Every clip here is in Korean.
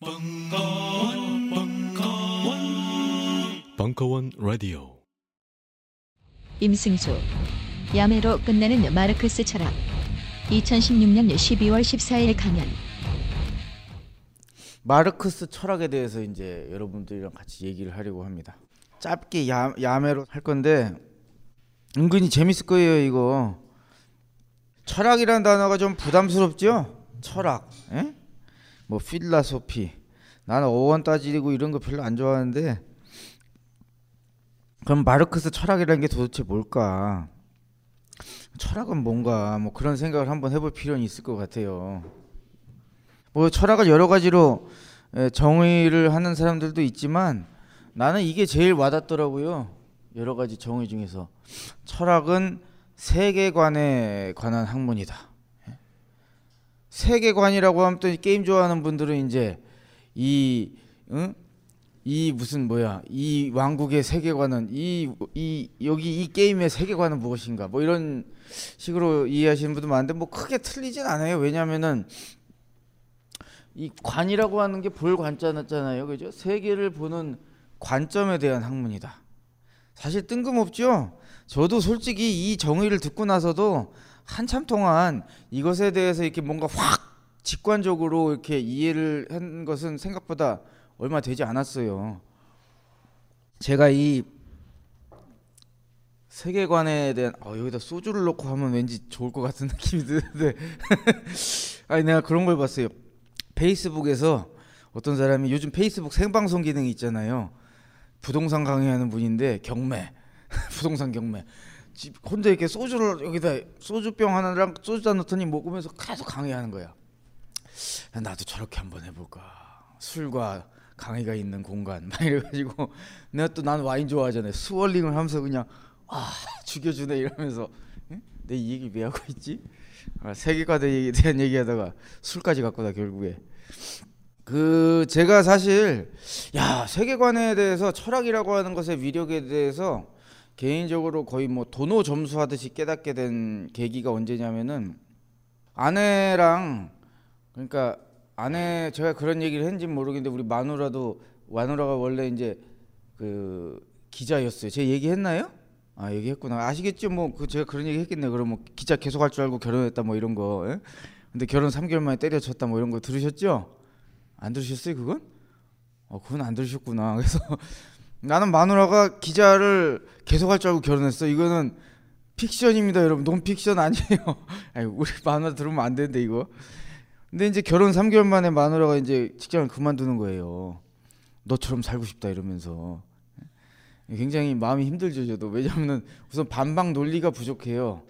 벙커원, 벙커원, 벙커원 라디오. 임승수 야매로 끝내는 마르크스 철학 2016년 12월 14일 강연 마르크스 철학에 대해서 이제 여러분들이랑 같이 얘기를 하려고 합니다. 짧게 야, 야매로 할 건데 은근히 재밌을 거예요 이거. 철학이라는 단어가 좀 부담스럽죠? 철학, 에? 뭐 필라소피. 나는 어원 따지고 이런 거 별로 안 좋아하는데 그럼 마르크스 철학이라는 게 도대체 뭘까? 철학은 뭔가 뭐 그런 생각을 한번 해볼 필요는 있을 것 같아요. 뭐 철학을 여러 가지로 에, 정의를 하는 사람들도 있지만 나는 이게 제일 와닿더라고요. 여러 가지 정의 중에서 철학은 세계관에 관한 학문이다. 예? 세계관이라고 하면 또 게임 좋아하는 분들은 이제 이 응? 이 무슨 뭐야 이 왕국의 세계관은 이, 이 여기 이 게임의 세계관은 무엇인가? 뭐 이런 식으로 이해하시는 분도 많은데 뭐 크게 틀리진 않아요. 왜냐하면은 이 관이라고 하는 게 볼 관자잖아요. 그죠? 세계를 보는 관점에 대한 학문이다. 사실 뜬금없죠? 저도 솔직히 이 정의를 듣고 나서도 한참 동안 이것에 대해서 이렇게 뭔가 확 직관적으로 이렇게 이해를 한 것은 생각보다 얼마 되지 않았어요. 제가 이 세계관에 대한 어, 여기다 소주를 넣고 하면 왠지 좋을 것 같은 느낌이 드는데 아니 내가 그런 걸 봤어요. 페이스북에서 어떤 사람이 요즘 페이스북 생방송 기능이 있잖아요. 부동산 강의하는 분인데 경매 부동산 경매 집 혼자 이렇게 소주를 여기다 소주병 하나랑 소주잔 넣더니 먹으면서 계속 강의하는 거야. 나도 저렇게 한번 해볼까. 술과 강의가 있는 공간 막 이래가지고 내가 또 난 와인 좋아하잖아요. 스월링을 하면서 그냥 아 죽여주네 이러면서 내이 얘기 왜 하고 있지? 아, 세계관에 대한 얘기하다가 술까지 갖고 다 결국에. 그 제가 사실 야 세계관에 대해서 철학이라고 하는 것의 위력에 대해서 개인적으로 거의 뭐 도노 점수하듯이 깨닫게 된 계기가 언제냐면은 아내랑 그러니까 아내 제가 그런 얘기를 했는지 모르겠는데 우리 마누라도 마누라가 원래 이제 그 기자였어요. 제가 얘기했나요? 아 얘기했구나. 아시겠죠? 뭐 그 제가 그런 얘기 했겠네. 그럼 뭐 기자 계속 할 줄 알고 결혼했다 뭐 이런 거. 예? 근데 결혼 3개월 만에 때려쳤다 뭐 이런 거 들으셨죠? 안 들으셨어요 그건? 어 그건 안 들으셨구나. 그래서 나는 마누라가 기자를 계속 할 줄 알고 결혼했어. 이거는 픽션입니다, 여러분. 논픽션 아니에요. 아니, 우리 마누라 들으면 안 되는데 이거. 근데 이제 결혼 3개월 만에 마누라가 이제 직장을 그만두는 거예요. 너처럼 살고 싶다 이러면서 굉장히 마음이 힘들죠 저도 왜냐면은 우선 반박 논리가 부족해요.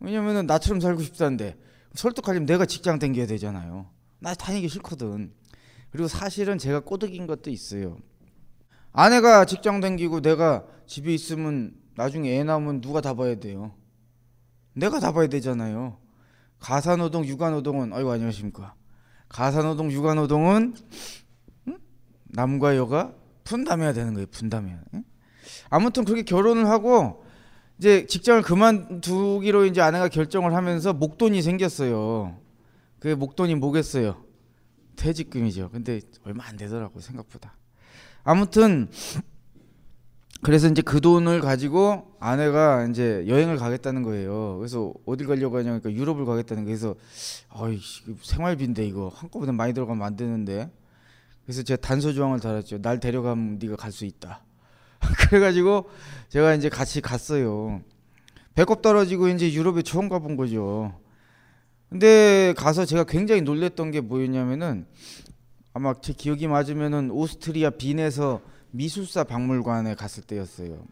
왜냐면은 나처럼 살고 싶다는데 설득하려면 내가 직장 땡겨야 되잖아요. 나 다니기 싫거든. 그리고 사실은 제가 꼬드긴 것도 있어요. 아내가 직장 땡기고 내가 집에 있으면 나중에 애 낳으면 누가 다 봐야 돼요. 내가 다 봐야 되잖아요. 가사노동, 육아노동은 아이고 안녕하십니까. 가사노동, 육아노동은 응? 남과 여가 분담해야 되는 거예요. 분담해야. 응? 아무튼 그렇게 결혼을 하고 이제 직장을 그만두기로 이제 아내가 결정을 하면서 목돈이 생겼어요. 그 목돈이 뭐겠어요? 퇴직금이죠. 근데 얼마 안 되더라고 생각보다. 아무튼 그래서 이제 그 돈을 가지고 아내가 이제 여행을 가겠다는 거예요. 그래서 어딜 가려고 하냐니까 유럽을 가겠다는 거예요. 그래서 어이 생활비인데 이거 한꺼번에 많이 들어가면 안 되는데. 그래서 제가 단서 조항을 달았죠. 날 데려가면 네가 갈 수 있다. 그래가지고 제가 이제 같이 갔어요. 배꼽 떨어지고 이제 유럽에 처음 가본 거죠. 근데 가서 제가 굉장히 놀랬던 게 뭐였냐면은 아마 제 기억이 맞으면은 오스트리아 빈에서 미술사 박물관에 갔을 때였어요.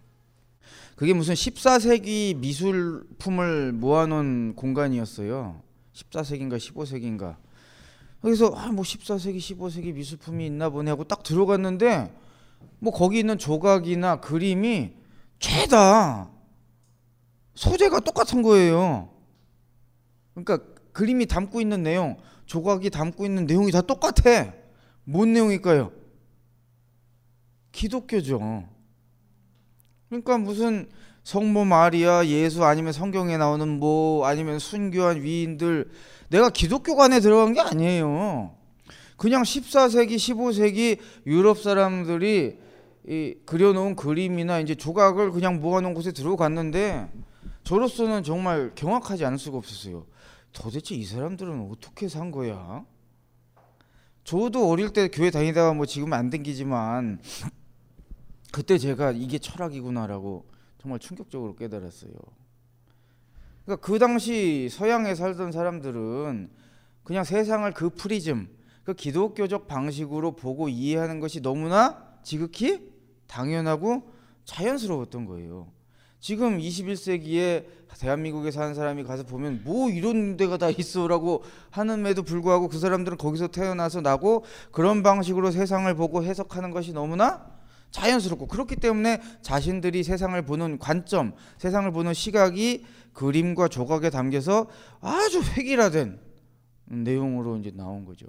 그게 무슨 14세기 미술품을 모아놓은 공간이었어요. 14세기인가 15세기인가. 그래서 아, 뭐 14세기, 15세기 미술품이 있나 보네 하고 딱 들어갔는데 뭐 거기 있는 조각이나 그림이 죄다 소재가 똑같은 거예요. 그러니까 그림이 담고 있는 내용, 조각이 담고 있는 내용이 다 똑같아. 뭔 내용일까요? 기독교죠. 그러니까 무슨 성모 마리아, 예수 아니면 성경에 나오는 뭐 아니면 순교한 위인들 내가 기독교관에 들어간 게 아니에요. 그냥 14세기, 15세기 유럽 사람들이 이 그려놓은 그림이나 이제 조각을 그냥 모아놓은 곳에 들어갔는데 저로서는 정말 경악하지 않을 수가 없었어요. 도대체 이 사람들은 어떻게 산 거야? 저도 어릴 때 교회 다니다가 뭐 지금 안 댕기지만 그때 제가 이게 철학이구나라고 정말 충격적으로 깨달았어요. 그러니까 그 당시 서양에 살던 사람들은 그냥 세상을 그 프리즘, 그 기독교적 방식으로 보고 이해하는 것이 너무나 지극히 당연하고 자연스러웠던 거예요. 지금 21세기에 대한민국에 사는 사람이 가서 보면 뭐 이런 데가 다 있어라고 하는에도 불구하고 그 사람들은 거기서 태어나서 나고 그런 방식으로 세상을 보고 해석하는 것이 너무나 자연스럽고 그렇기 때문에 자신들이 세상을 보는 관점, 세상을 보는 시각이 그림과 조각에 담겨서 아주 획일화된 내용으로 이제 나온 거죠.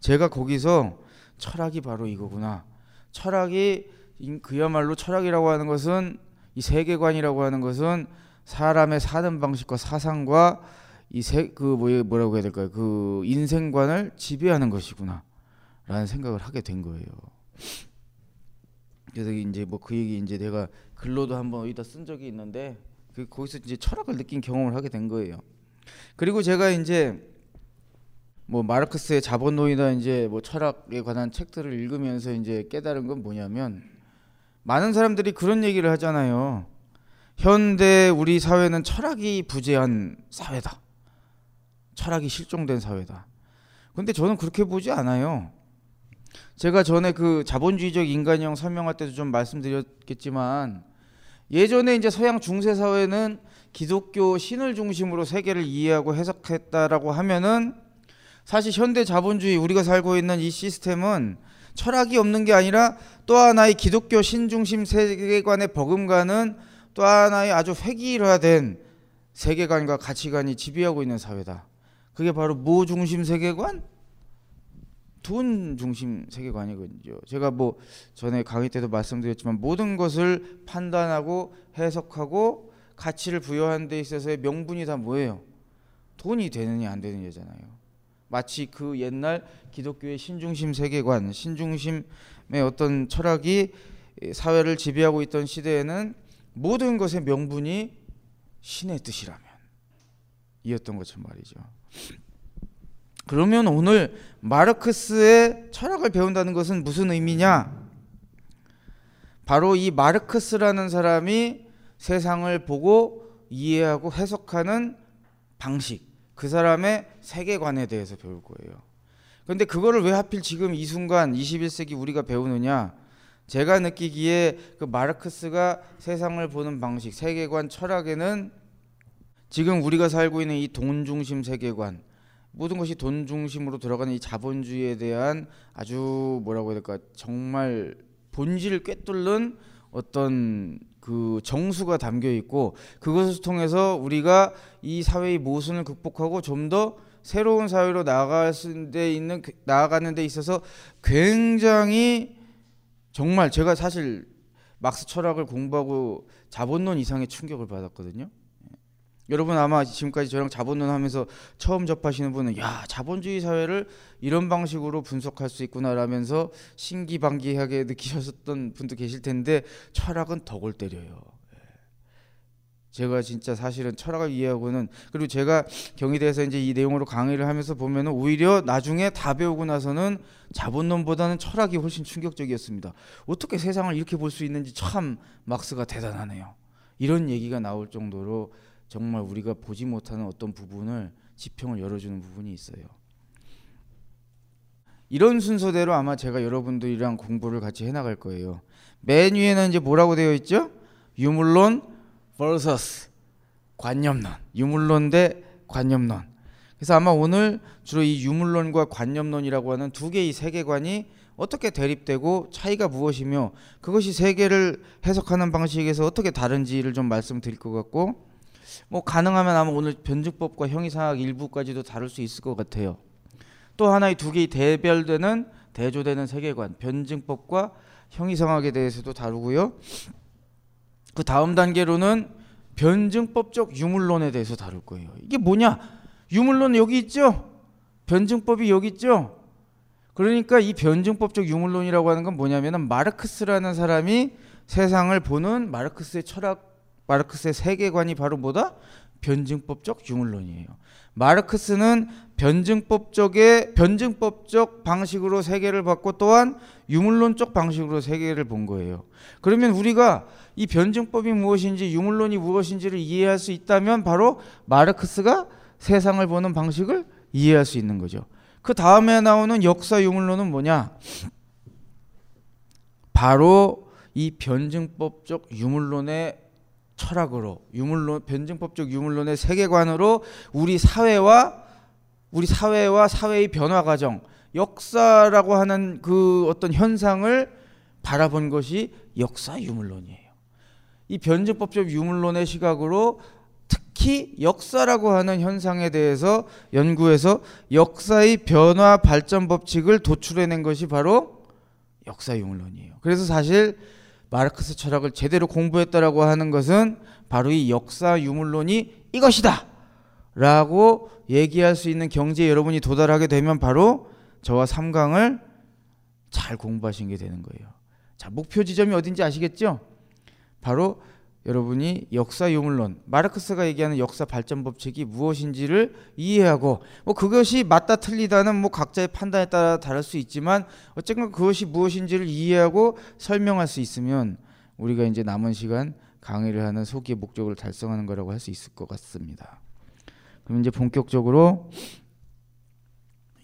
제가 거기서 철학이 바로 이거구나. 철학이 그야말로 철학이라고 하는 것은 이 세계관이라고 하는 것은 사람의 사는 방식과 사상과 이 세 그 뭐라고 해야 될까요? 그 인생관을 지배하는 것이구나라는 생각을 하게 된 거예요. 그래서 이제 뭐 그 얘기 이제 내가 글로도 한번 어디다 쓴 적이 있는데 그 거기서 이제 철학을 느낀 경험을 하게 된 거예요. 그리고 제가 이제 뭐 마르크스의 자본론이나 이제 뭐 철학에 관한 책들을 읽으면서 이제 깨달은 건 뭐냐면 많은 사람들이 그런 얘기를 하잖아요. 현대 우리 사회는 철학이 부재한 사회다. 철학이 실종된 사회다. 근데 저는 그렇게 보지 않아요. 제가 전에 그 자본주의적 인간형 설명할 때도 좀 말씀드렸겠지만 예전에 이제 서양 중세 사회는 기독교 신을 중심으로 세계를 이해하고 해석했다라고 하면은 사실 현대 자본주의 우리가 살고 있는 이 시스템은 철학이 없는 게 아니라 또 하나의 기독교 신중심 세계관의 버금가는 또 하나의 아주 획일화된 세계관과 가치관이 지배하고 있는 사회다. 그게 바로 뭐 중심 세계관? 돈 중심 세계관이거든요. 제가 뭐 전에 강의 때도 말씀드렸지만 모든 것을 판단하고 해석하고 가치를 부여하는 데 있어서의 명분이 다 뭐예요? 돈이 되느냐 안 되느냐잖아요. 마치 그 옛날 기독교의 신중심 세계관, 신중심의 어떤 철학이 사회를 지배하고 있던 시대에는 모든 것의 명분이 신의 뜻이라면 이었던 것처럼 말이죠. 그러면 오늘 마르크스의 철학을 배운다는 것은 무슨 의미냐? 바로 이 마르크스라는 사람이 세상을 보고 이해하고 해석하는 방식, 그 사람의 세계관에 대해서 배울 거예요. 그런데 그거를 왜 하필 지금 이 순간 21세기 우리가 배우느냐? 제가 느끼기에 그 마르크스가 세상을 보는 방식, 세계관, 철학에는 지금 우리가 살고 있는 이 돈 중심 세계관, 모든 것이 돈 중심으로 들어가는 이 자본주의에 대한 아주 뭐라고 해야 될까 정말 본질을 꿰뚫는 어떤 그 정수가 담겨 있고 그것을 통해서 우리가 이 사회의 모순을 극복하고 좀 더 새로운 사회로 나아갈 데 있는 나아가는 데 있어서 굉장히 정말 제가 사실 막스 철학을 공부하고 자본론 이상의 충격을 받았거든요. 여러분 아마 지금까지 저랑 자본론 하면서 처음 접하시는 분은 야 자본주의 사회를 이런 방식으로 분석할 수 있구나라면서 신기반기하게 느끼셨던 분도 계실 텐데 철학은 덕을 때려요. 예. 제가 진짜 사실은 철학을 이해하고는 그리고 제가 경희대에서 이제 이 내용으로 강의를 하면서 보면은 오히려 나중에 다 배우고 나서는 자본론보다는 철학이 훨씬 충격적이었습니다. 어떻게 세상을 이렇게 볼 수 있는지 참 막스가 대단하네요. 이런 얘기가 나올 정도로 정말 우리가 보지 못하는 어떤 부분을 지평을 열어주는 부분이 있어요. 이런 순서대로 아마 제가 여러분들이랑 공부를 같이 해나갈 거예요. 맨 위에는 이제 뭐라고 되어 있죠? 유물론 vs 관념론. 유물론 대 관념론. 그래서 아마 오늘 주로 이 유물론과 관념론이라고 하는 두 개의 세계관이 어떻게 대립되고 차이가 무엇이며 그것이 세계를 해석하는 방식에서 어떻게 다른지를 좀 말씀드릴 것 같고 뭐 가능하면 아마 오늘 변증법과 형이상학 일부까지도 다룰 수 있을 것 같아요. 또 하나의 두 개의 대별되는 대조되는 세계관 변증법과 형이상학에 대해서도 다루고요. 그 다음 단계로는 변증법적 유물론에 대해서 다룰 거예요. 이게 뭐냐? 유물론 여기 있죠? 변증법이 여기 있죠? 그러니까 이 변증법적 유물론이라고 하는 건 뭐냐면은 마르크스라는 사람이 세상을 보는 마르크스의 철학, 마르크스의 세계관이 바로 뭐다? 변증법적 유물론이에요. 마르크스는 변증법적의 변증법적 방식으로 세계를 봤고 또한 유물론적 방식으로 세계를 본 거예요. 그러면 우리가 이 변증법이 무엇인지 유물론이 무엇인지를 이해할 수 있다면 바로 마르크스가 세상을 보는 방식을 이해할 수 있는 거죠. 그 다음에 나오는 역사 유물론은 뭐냐? 바로 이 변증법적 유물론의 철학으로 유물론 변증법적 유물론의 세계관으로 우리 사회와 우리 사회와 사회의 변화 과정 역사라고 하는 그 어떤 현상을 바라본 것이 역사 유물론이에요. 이 변증법적 유물론의 시각으로 특히 역사라고 하는 현상에 대해서 연구해서 역사의 변화 발전 법칙을 도출해낸 것이 바로 역사 유물론이에요. 그래서 사실 마르크스 철학을 제대로 공부했다라고 하는 것은 바로 이 역사 유물론이 이것이다. 라고 얘기할 수 있는 경지에 여러분이 도달하게 되면 바로 저와 삼강을 잘 공부하신 게 되는 거예요. 자, 목표 지점이 어딘지 아시겠죠? 바로 여러분이 역사 유물론, 마르크스가 얘기하는 역사 발전 법칙이 무엇인지를 이해하고 뭐 그것이 맞다 틀리다는 뭐 각자의 판단에 따라 다를 수 있지만 어쨌건 그것이 무엇인지를 이해하고 설명할 수 있으면 우리가 이제 남은 시간 강의를 하는 소기의 목적을 달성하는 거라고 할 수 있을 것 같습니다. 그럼 이제 본격적으로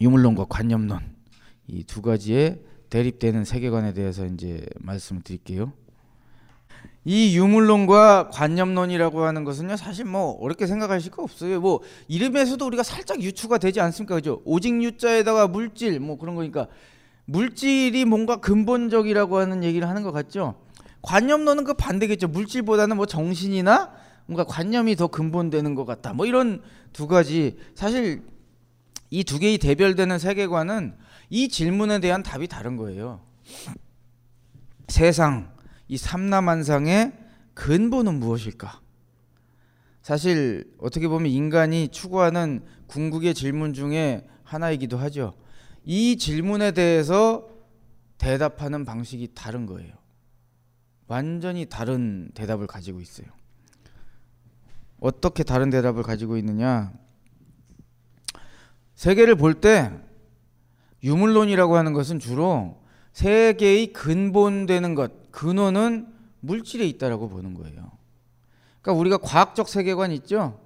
유물론과 관념론 이 두 가지의 대립되는 세계관에 대해서 이제 말씀을 드릴게요. 이 유물론과 관념론이라고 하는 것은요 사실 뭐 어렵게 생각하실 거 없어요. 뭐 이름에서도 우리가 살짝 유추가 되지 않습니까? 그죠? 오직 유자에다가 물질 뭐 그런 거니까. 물질이 뭔가 근본적이라고 하는 얘기를 하는 것 같죠? 관념론은 그 반대겠죠. 물질보다는 뭐 정신이나 뭔가 관념이 더 근본되는 것 같다. 뭐 이런 두 가지. 사실 이 두 개의 대별되는 세계관은 이 질문에 대한 답이 다른 거예요. 세상 이 삼라만상의 근본은 무엇일까? 사실 어떻게 보면 인간이 추구하는 궁극의 질문 중에 하나이기도 하죠. 이 질문에 대해서 대답하는 방식이 다른 거예요. 완전히 다른 대답을 가지고 있어요. 어떻게 다른 대답을 가지고 있느냐? 세계를 볼 때 유물론이라고 하는 것은 주로 세계의 근본되는 것, 근원은 물질에 있다라고 보는 거예요. 그러니까 우리가 과학적 세계관 있죠.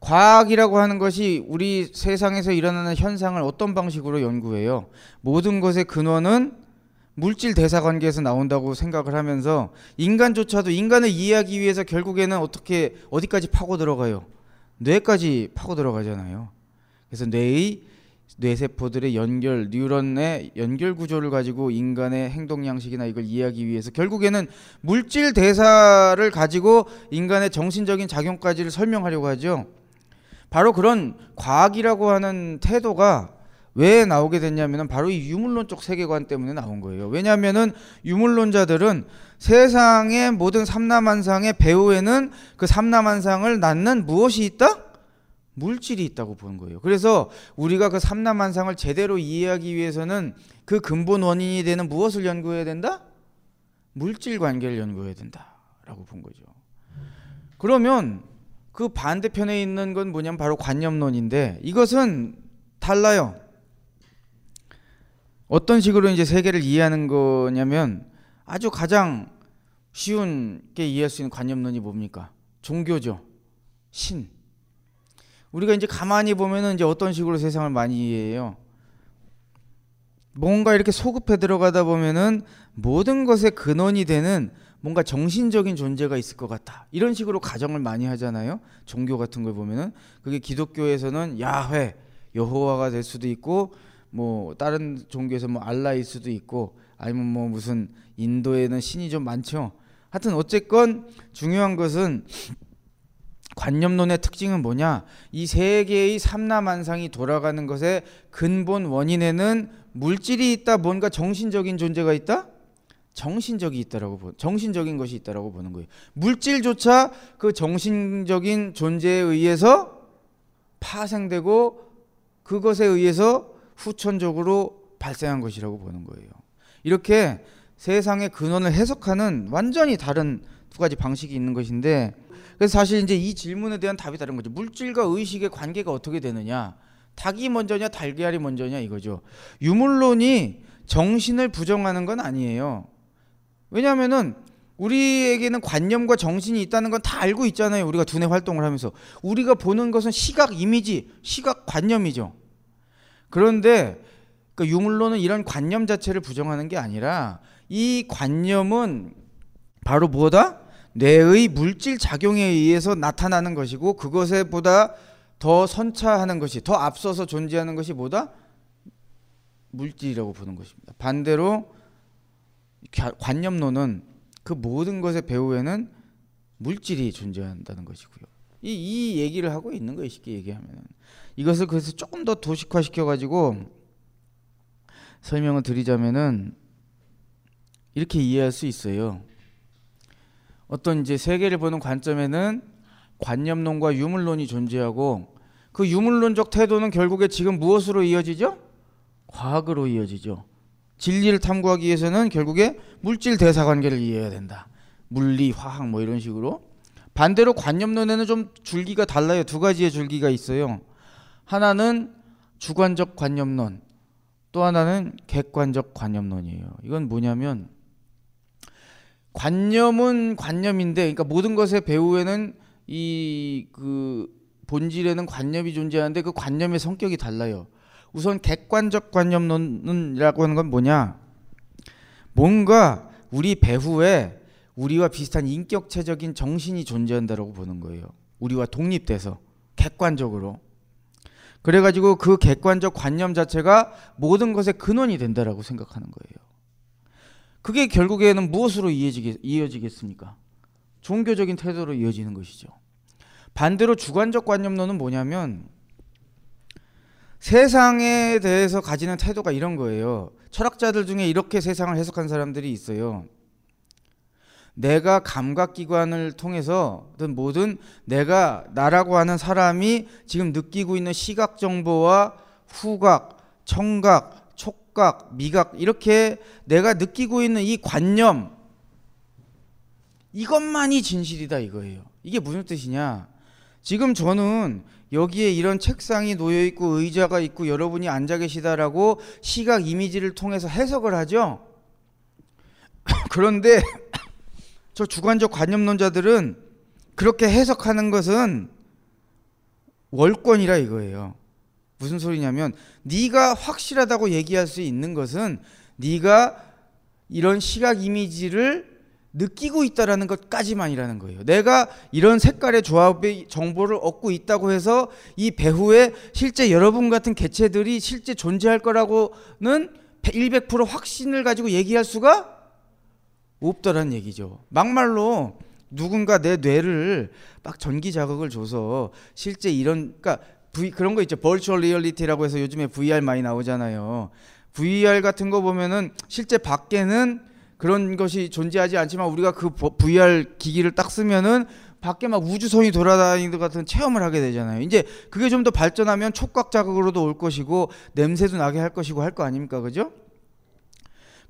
과학이라고 하는 것이 우리 세상에서 일어나는 현상을 어떤 방식으로 연구해요? 모든 것의 근원은 물질 대사 관계에서 나온다고 생각을 하면서 인간조차도 인간을 이해하기 위해서 결국에는 어떻게 어디까지 파고 들어가요? 뇌까지 파고 들어가잖아요. 그래서 뇌의 뇌세포들의 연결, 뉴런의 연결 구조를 가지고 인간의 행동 양식이나 이걸 이해하기 위해서 결국에는 물질 대사를 가지고 인간의 정신적인 작용까지를 설명하려고 하죠. 바로 그런 과학이라고 하는 태도가 왜 나오게 됐냐면은 바로 이 유물론적 세계관 때문에 나온 거예요. 왜냐하면은 유물론자들은 세상의 모든 삼라만상의 배후에는 그 삼라만상을 낳는 무엇이 있다? 물질이 있다고 보는 거예요. 그래서 우리가 그 삼라만상을 제대로 이해하기 위해서는 그 근본 원인이 되는 무엇을 연구해야 된다? 물질 관계를 연구해야 된다라고 본 거죠. 그러면 그 반대편에 있는 건 뭐냐면 바로 관념론인데 이것은 달라요. 어떤 식으로 이제 세계를 이해하는 거냐면 아주 가장 쉬운 게 이해할 수 있는 관념론이 뭡니까? 종교죠. 신. 우리가 이제 가만히 보면은 이제 어떤 식으로 세상을 많이 이해해요. 뭔가 이렇게 소급해 들어가다 보면은 모든 것의 근원이 되는 뭔가 정신적인 존재가 있을 것 같다. 이런 식으로 가정을 많이 하잖아요. 종교 같은 걸 보면은 그게 기독교에서는 야훼, 여호와가 될 수도 있고 뭐 다른 종교에서 뭐 알라일 수도 있고 아니면 뭐 무슨 인도에는 신이 좀 많죠. 하여튼 어쨌건 중요한 것은 관념론의 특징은 뭐냐? 이 세계의 삼라만상이 돌아가는 것의 근본 원인에는 물질이 있다, 뭔가 정신적인 존재가 있다? 정신적이 있다라고 보, 정신적인 것이 있다라고 보는 거예요. 물질조차 그 정신적인 존재에 의해서 파생되고 그것에 의해서 후천적으로 발생한 것이라고 보는 거예요. 이렇게 세상의 근원을 해석하는 완전히 다른 두 가지 방식이 있는 것인데 그래서 사실 이제 이 질문에 대한 답이 다른 거죠. 물질과 의식의 관계가 어떻게 되느냐? 닭이 먼저냐 달걀이 먼저냐 이거죠. 유물론이 정신을 부정하는 건 아니에요. 왜냐하면은 우리에게는 관념과 정신이 있다는 건 다 알고 있잖아요. 우리가 두뇌 활동을 하면서 우리가 보는 것은 시각 이미지, 시각 관념이죠. 그런데 그 유물론은 이런 관념 자체를 부정하는 게 아니라 이 관념은 바로 뭐다? 뇌의 물질 작용에 의해서 나타나는 것이고 그것에 보다 더 선차하는 것이 더 앞서서 존재하는 것이 뭐다? 물질이라고 보는 것입니다. 반대로 관념론은 그 모든 것의 배후에는 물질이 존재한다는 것이고요. 이, 이 얘기를 하고 있는 거예요. 쉽게 얘기하면 이것을 그래서 조금 더 도식화 시켜가지고 설명을 드리자면은 이렇게 이해할 수 있어요. 어떤 이제 세계를 보는 관점에는 관념론과 유물론이 존재하고 그 유물론적 태도는 결국에 지금 무엇으로 이어지죠? 과학으로 이어지죠. 진리를 탐구하기 위해서는 결국에 물질 대사 관계를 이해해야 된다. 물리, 화학 뭐 이런 식으로. 반대로 관념론에는 좀 줄기가 달라요. 두 가지의 줄기가 있어요. 하나는 주관적 관념론, 또 하나는 객관적 관념론이에요. 이건 뭐냐면 관념은 관념인데, 그러니까 모든 것의 배후에는 이 그 본질에는 관념이 존재하는데 그 관념의 성격이 달라요. 우선 객관적 관념론이라고 하는 건 뭐냐? 뭔가 우리 배후에 우리와 비슷한 인격체적인 정신이 존재한다라고 보는 거예요. 우리와 독립돼서 객관적으로. 그래가지고 그 객관적 관념 자체가 모든 것의 근원이 된다라고 생각하는 거예요. 그게 결국에는 무엇으로 이어지겠, 이어지겠습니까? 종교적인 태도로 이어지는 것이죠. 반대로 주관적 관념론은 뭐냐면 세상에 대해서 가지는 태도가 이런 거예요. 철학자들 중에 이렇게 세상을 해석한 사람들이 있어요. 내가 감각기관을 통해서든 뭐든 내가 나라고 하는 사람이 지금 느끼고 있는 시각 정보와 후각, 청각, 촉각, 미각 이렇게 내가 느끼고 있는 이 관념 이것만이 진실이다 이거예요. 이게 무슨 뜻이냐? 지금 저는 여기에 이런 책상이 놓여 있고 의자가 있고 여러분이 앉아 계시다라고 시각 이미지를 통해서 해석을 하죠. 그런데 저 주관적 관념론자들은 그렇게 해석하는 것은 월권이라 이거예요. 무슨 소리냐면 네가 확실하다고 얘기할 수 있는 것은 네가 이런 시각 이미지를 느끼고 있다라는 것까지만이라는 거예요. 내가 이런 색깔의 조합의 정보를 얻고 있다고 해서 이 배후에 실제 여러분 같은 개체들이 실제 존재할 거라고는 100% 확신을 가지고 얘기할 수가 없다라는 얘기죠. 막말로 누군가 내 뇌를 막 전기 자극을 줘서 실제 이런 그러니까 v, 그런 거 있죠. virtual reality라고 해서 요즘에 VR 많이 나오잖아요. VR 같은 거 보면은 실제 밖에는 그런 것이 존재하지 않지만 우리가 그 VR 기기를 딱 쓰면은 밖에 막 우주선이 돌아다니는 것 같은 체험을 하게 되잖아요. 이제 그게 좀 더 발전하면 촉각 자극으로도 올 것이고 냄새도 나게 할 것이고 할 거 아닙니까, 그죠?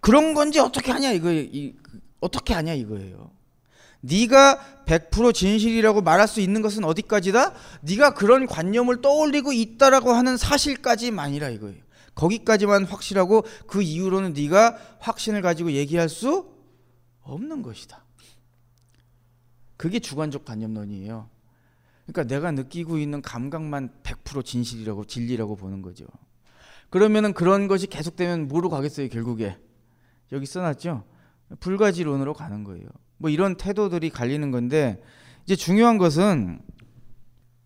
그런 건지 어떻게 하냐 이거 이, 어떻게 하냐 이거예요. 네가 100% 진실이라고 말할 수 있는 것은 어디까지다? 네가 그런 관념을 떠올리고 있다라고 하는 사실까지만이라 이거예요. 거기까지만 확실하고 그 이후로는 네가 확신을 가지고 얘기할 수 없는 것이다. 그게 주관적 관념론이에요. 그러니까 내가 느끼고 있는 감각만 100% 진실이라고 진리라고 보는 거죠. 그러면은 그런 것이 계속되면 뭐로 가겠어요, 결국에? 여기 써놨죠? 불가지론으로 가는 거예요. 뭐 이런 태도들이 갈리는 건데 이제 중요한 것은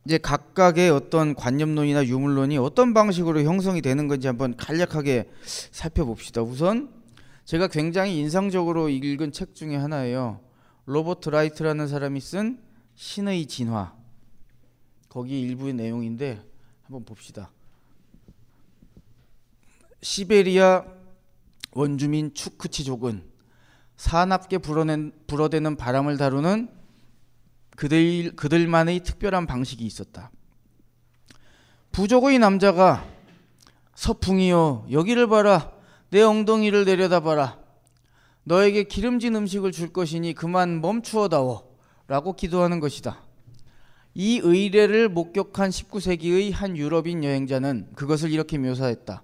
이제 각각의 어떤 관념론이나 유물론이 어떤 방식으로 형성이 되는 건지 한번 간략하게 살펴봅시다. 우선 제가 굉장히 인상적으로 읽은 책 중에 하나예요. 로버트 라이트라는 사람이 쓴 신의 진화. 거기 일부의 내용인데 한번 봅시다. 시베리아 원주민 추크치족은 사납게 불어낸, 불어대는 바람을 다루는 그들 그들만의 특별한 방식이 있었다. 부족의 남자가 서풍이여 여기를 봐라 내 엉덩이를 내려다봐라. 너에게 기름진 음식을 줄 것이니 그만 멈추어다오. 라고 기도하는 것이다. 이 의례를 목격한 19세기의 한 유럽인 여행자는 그것을 이렇게 묘사했다.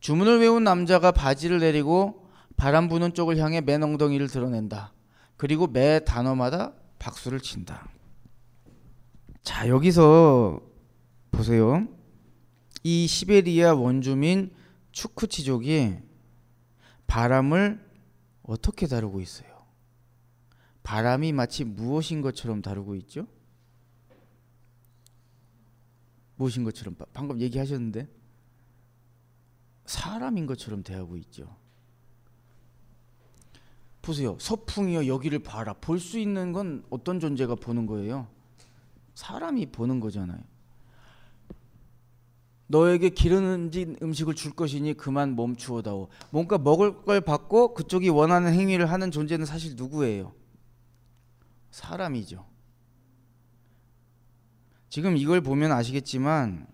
주문을 외운 남자가 바지를 내리고 바람 부는 쪽을 향해 맨 엉덩이를 드러낸다. 그리고 매 단어마다 박수를 친다. 자, 여기서 보세요. 이 시베리아 원주민 추크치족이 바람을 어떻게 다루고 있어요? 바람이 마치 무엇인 것처럼 다루고 있죠? 무엇인 것처럼 바- 방금 얘기하셨는데 사람인 것처럼 대하고 있죠. 보세요. 서풍이여 여기를 봐라. 볼 수 있는 건 어떤 존재가 보는 거예요? 사람이 보는 거잖아요. 너에게 기름진 음식을 줄 것이니 그만 멈추어다오. 뭔가 먹을 걸 받고 그쪽이 원하는 행위를 하는 존재는 사실 누구예요? 사람이죠. 지금 이걸 보면 아시겠지만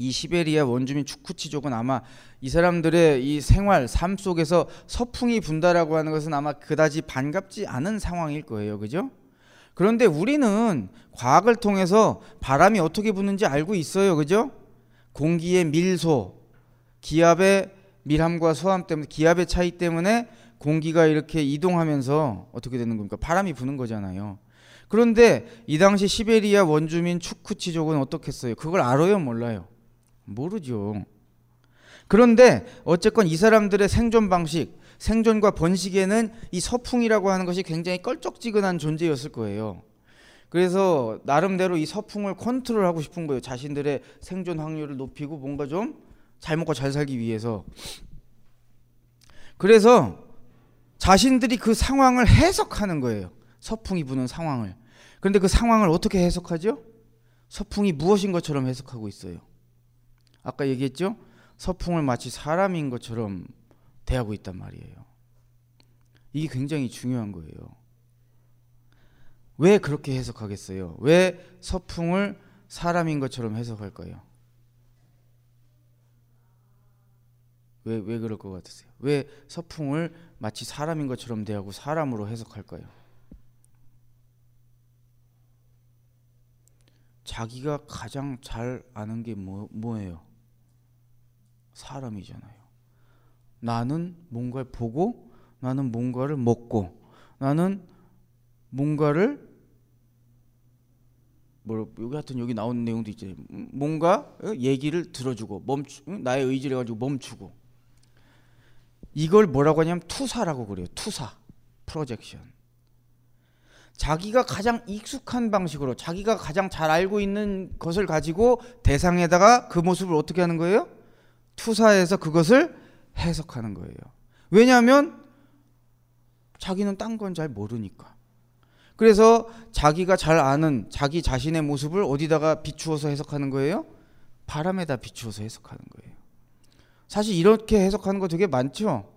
이 시베리아 원주민 추쿠치족은 아마 이 사람들의 이 생활 삶 속에서 서풍이 분다라고 하는 것은 아마 그다지 반갑지 않은 상황일 거예요. 그죠? 그런데 우리는 과학을 통해서 바람이 어떻게 부는지 알고 있어요. 그죠? 공기의 밀소, 기압의 밀함과 소함 때문에 기압의 차이 때문에 공기가 이렇게 이동하면서 어떻게 되는 겁니까? 바람이 부는 거잖아요. 그런데 이 당시 시베리아 원주민 추쿠치족은 어떻겠어요? 그걸 알아요, 몰라요? 모르죠. 그런데 어쨌건 이 사람들의 생존 방식, 생존과 번식에는 이 서풍이라고 하는 것이 굉장히 껄쩍지근한 존재였을 거예요. 그래서 나름대로 이 서풍을 컨트롤하고 싶은 거예요. 자신들의 생존 확률을 높이고 뭔가 좀 잘 먹고 잘 살기 위해서. 그래서 자신들이 그 상황을 해석하는 거예요. 서풍이 부는 상황을. 그런데 그 상황을 어떻게 해석하죠? 서풍이 무엇인 것처럼 해석하고 있어요. 아까 얘기했죠? 서풍을 마치 사람인 것처럼 대하고 있단 말이에요. 이게 굉장히 중요한 거예요. 왜 그렇게 해석하겠어요? 왜 서풍을 사람인 것처럼 해석할까요? 왜, 왜 그럴 것 같으세요? 왜 서풍을 마치 사람인 것처럼 대하고 사람으로 해석할까요? 자기가 가장 잘 아는 게 뭐, 뭐예요? 사람이잖아요. 나는 뭔가를 보고, 나는 뭔가를 먹고, 나는 뭔가를 뭐 여기 하여튼 여기 나오는 내용도. 음, 뭔가 어, 얘기를 들어주고 멈추 응? 나의 의지를 가지고 멈추고 이걸 뭐라고 하냐면 투사라고 그래요. 투사 프로젝션. 자기가 가장 익숙한 방식으로 자기가 가장 잘 알고 있는 것을 가지고 대상에다가 그 모습을 어떻게 하는 거예요? 투사해서 그것을 해석하는 거예요. 왜냐하면 자기는 딴 건 잘 모르니까. 그래서 자기가 잘 아는 자기 자신의 모습을 어디다가 비추어서 해석하는 거예요? 바람에다 비추어서 해석하는 거예요. 사실 이렇게 해석하는 거 되게 많죠.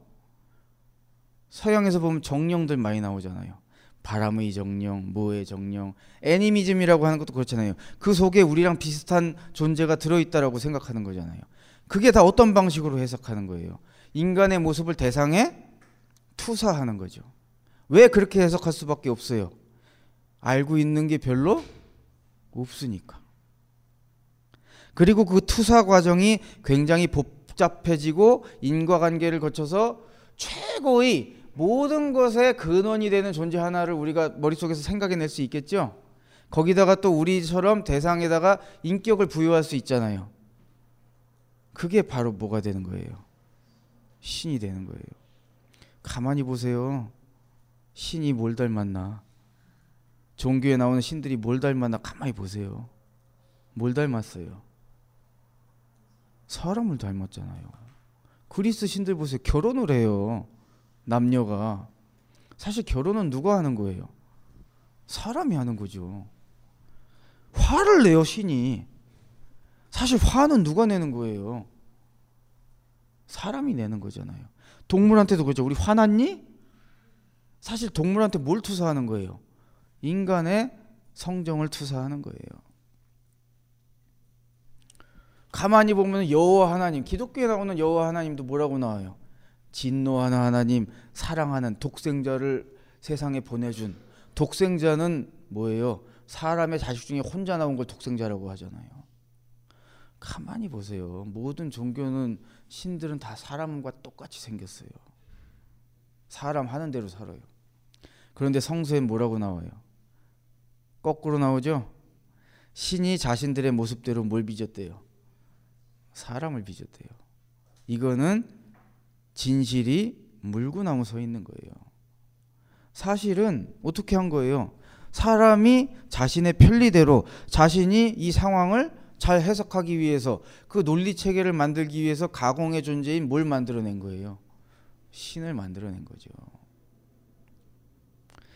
서양에서 보면 정령들 많이 나오잖아요. 바람의 정령, 모의 정령, 애니미즘이라고 하는 것도 그렇잖아요. 그 속에 우리랑 비슷한 존재가 들어있다라고 생각하는 거잖아요. 그게 다 어떤 방식으로 해석하는 거예요? 인간의 모습을 대상에 투사하는 거죠. 왜 그렇게 해석할 수밖에 없어요? 알고 있는 게 별로 없으니까. 그리고 그 투사 과정이 굉장히 복잡해지고 인과관계를 거쳐서 최고의 모든 것의 근원이 되는 존재 하나를 우리가 머릿속에서 생각해낼 수 있겠죠? 거기다가 또 우리처럼 대상에다가 인격을 부여할 수 있잖아요. 그게 바로 뭐가 되는 거예요? 신이 되는 거예요. 가만히 보세요. 신이 뭘 닮았나? 종교에 나오는 신들이 뭘 닮았나 가만히 보세요. 뭘 닮았어요? 사람을 닮았잖아요. 그리스 신들 보세요. 결혼을 해요. 남녀가. 사실 결혼은 누가 하는 거예요? 사람이 하는 거죠. 화를 내요, 신이. 사실 화는 누가 내는 거예요? 사람이 내는 거잖아요. 동물한테도 그렇죠. 우리 화났니? 사실 동물한테 뭘 투사하는 거예요? 인간의 성정을 투사하는 거예요. 가만히 보면 여호와 하나님, 기독교에 나오는 여호와 하나님도 뭐라고 나와요? 진노하는 하나님, 사랑하는 독생자를 세상에 보내준 독생자는 뭐예요? 사람의 자식 중에 혼자 나온 걸 독생자라고 하잖아요. 가만히 보세요. 모든 종교는 신들은 다 사람과 똑같이 생겼어요. 사람 하는 대로 살아요. 그런데 성서에 뭐라고 나와요? 거꾸로 나오죠? 신이 자신들의 모습대로 뭘 빚었대요? 사람을 빚었대요. 이거는 진실이 물구나무 서 있는 거예요. 사실은 어떻게 한 거예요? 사람이 자신의 편리대로 자신이 이 상황을 잘 해석하기 위해서 그 논리 체계를 만들기 위해서 가공의 존재인 뭘 만들어낸 거예요? 신을 만들어낸 거죠.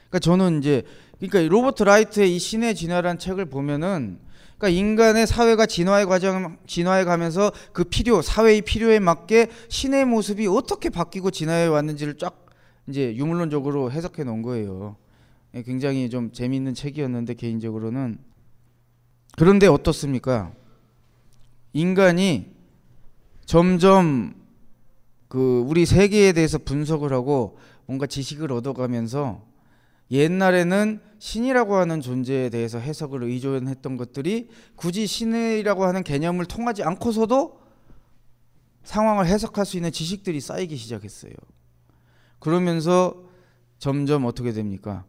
그러니까 저는 이제 그러니까 로버트 라이트의 이 신의 진화란 책을 보면은 그러니까 인간의 사회가 진화의 과정 진화해 가면서 그 필요 사회의 필요에 맞게 신의 모습이 어떻게 바뀌고 진화해 왔는지를 쫙 이제 유물론적으로 해석해 놓은 거예요. 예, 굉장히 좀 재미있는 책이었는데 개인적으로는 그런데 어떻습니까? 인간이 점점 그 우리 세계에 대해서 분석을 하고 뭔가 지식을 얻어가면서 옛날에는 신이라고 하는 존재에 대해서 해석을 의존했던 것들이 굳이 신이라고 하는 개념을 통하지 않고서도 상황을 해석할 수 있는 지식들이 쌓이기 시작했어요. 그러면서 점점 어떻게 됩니까?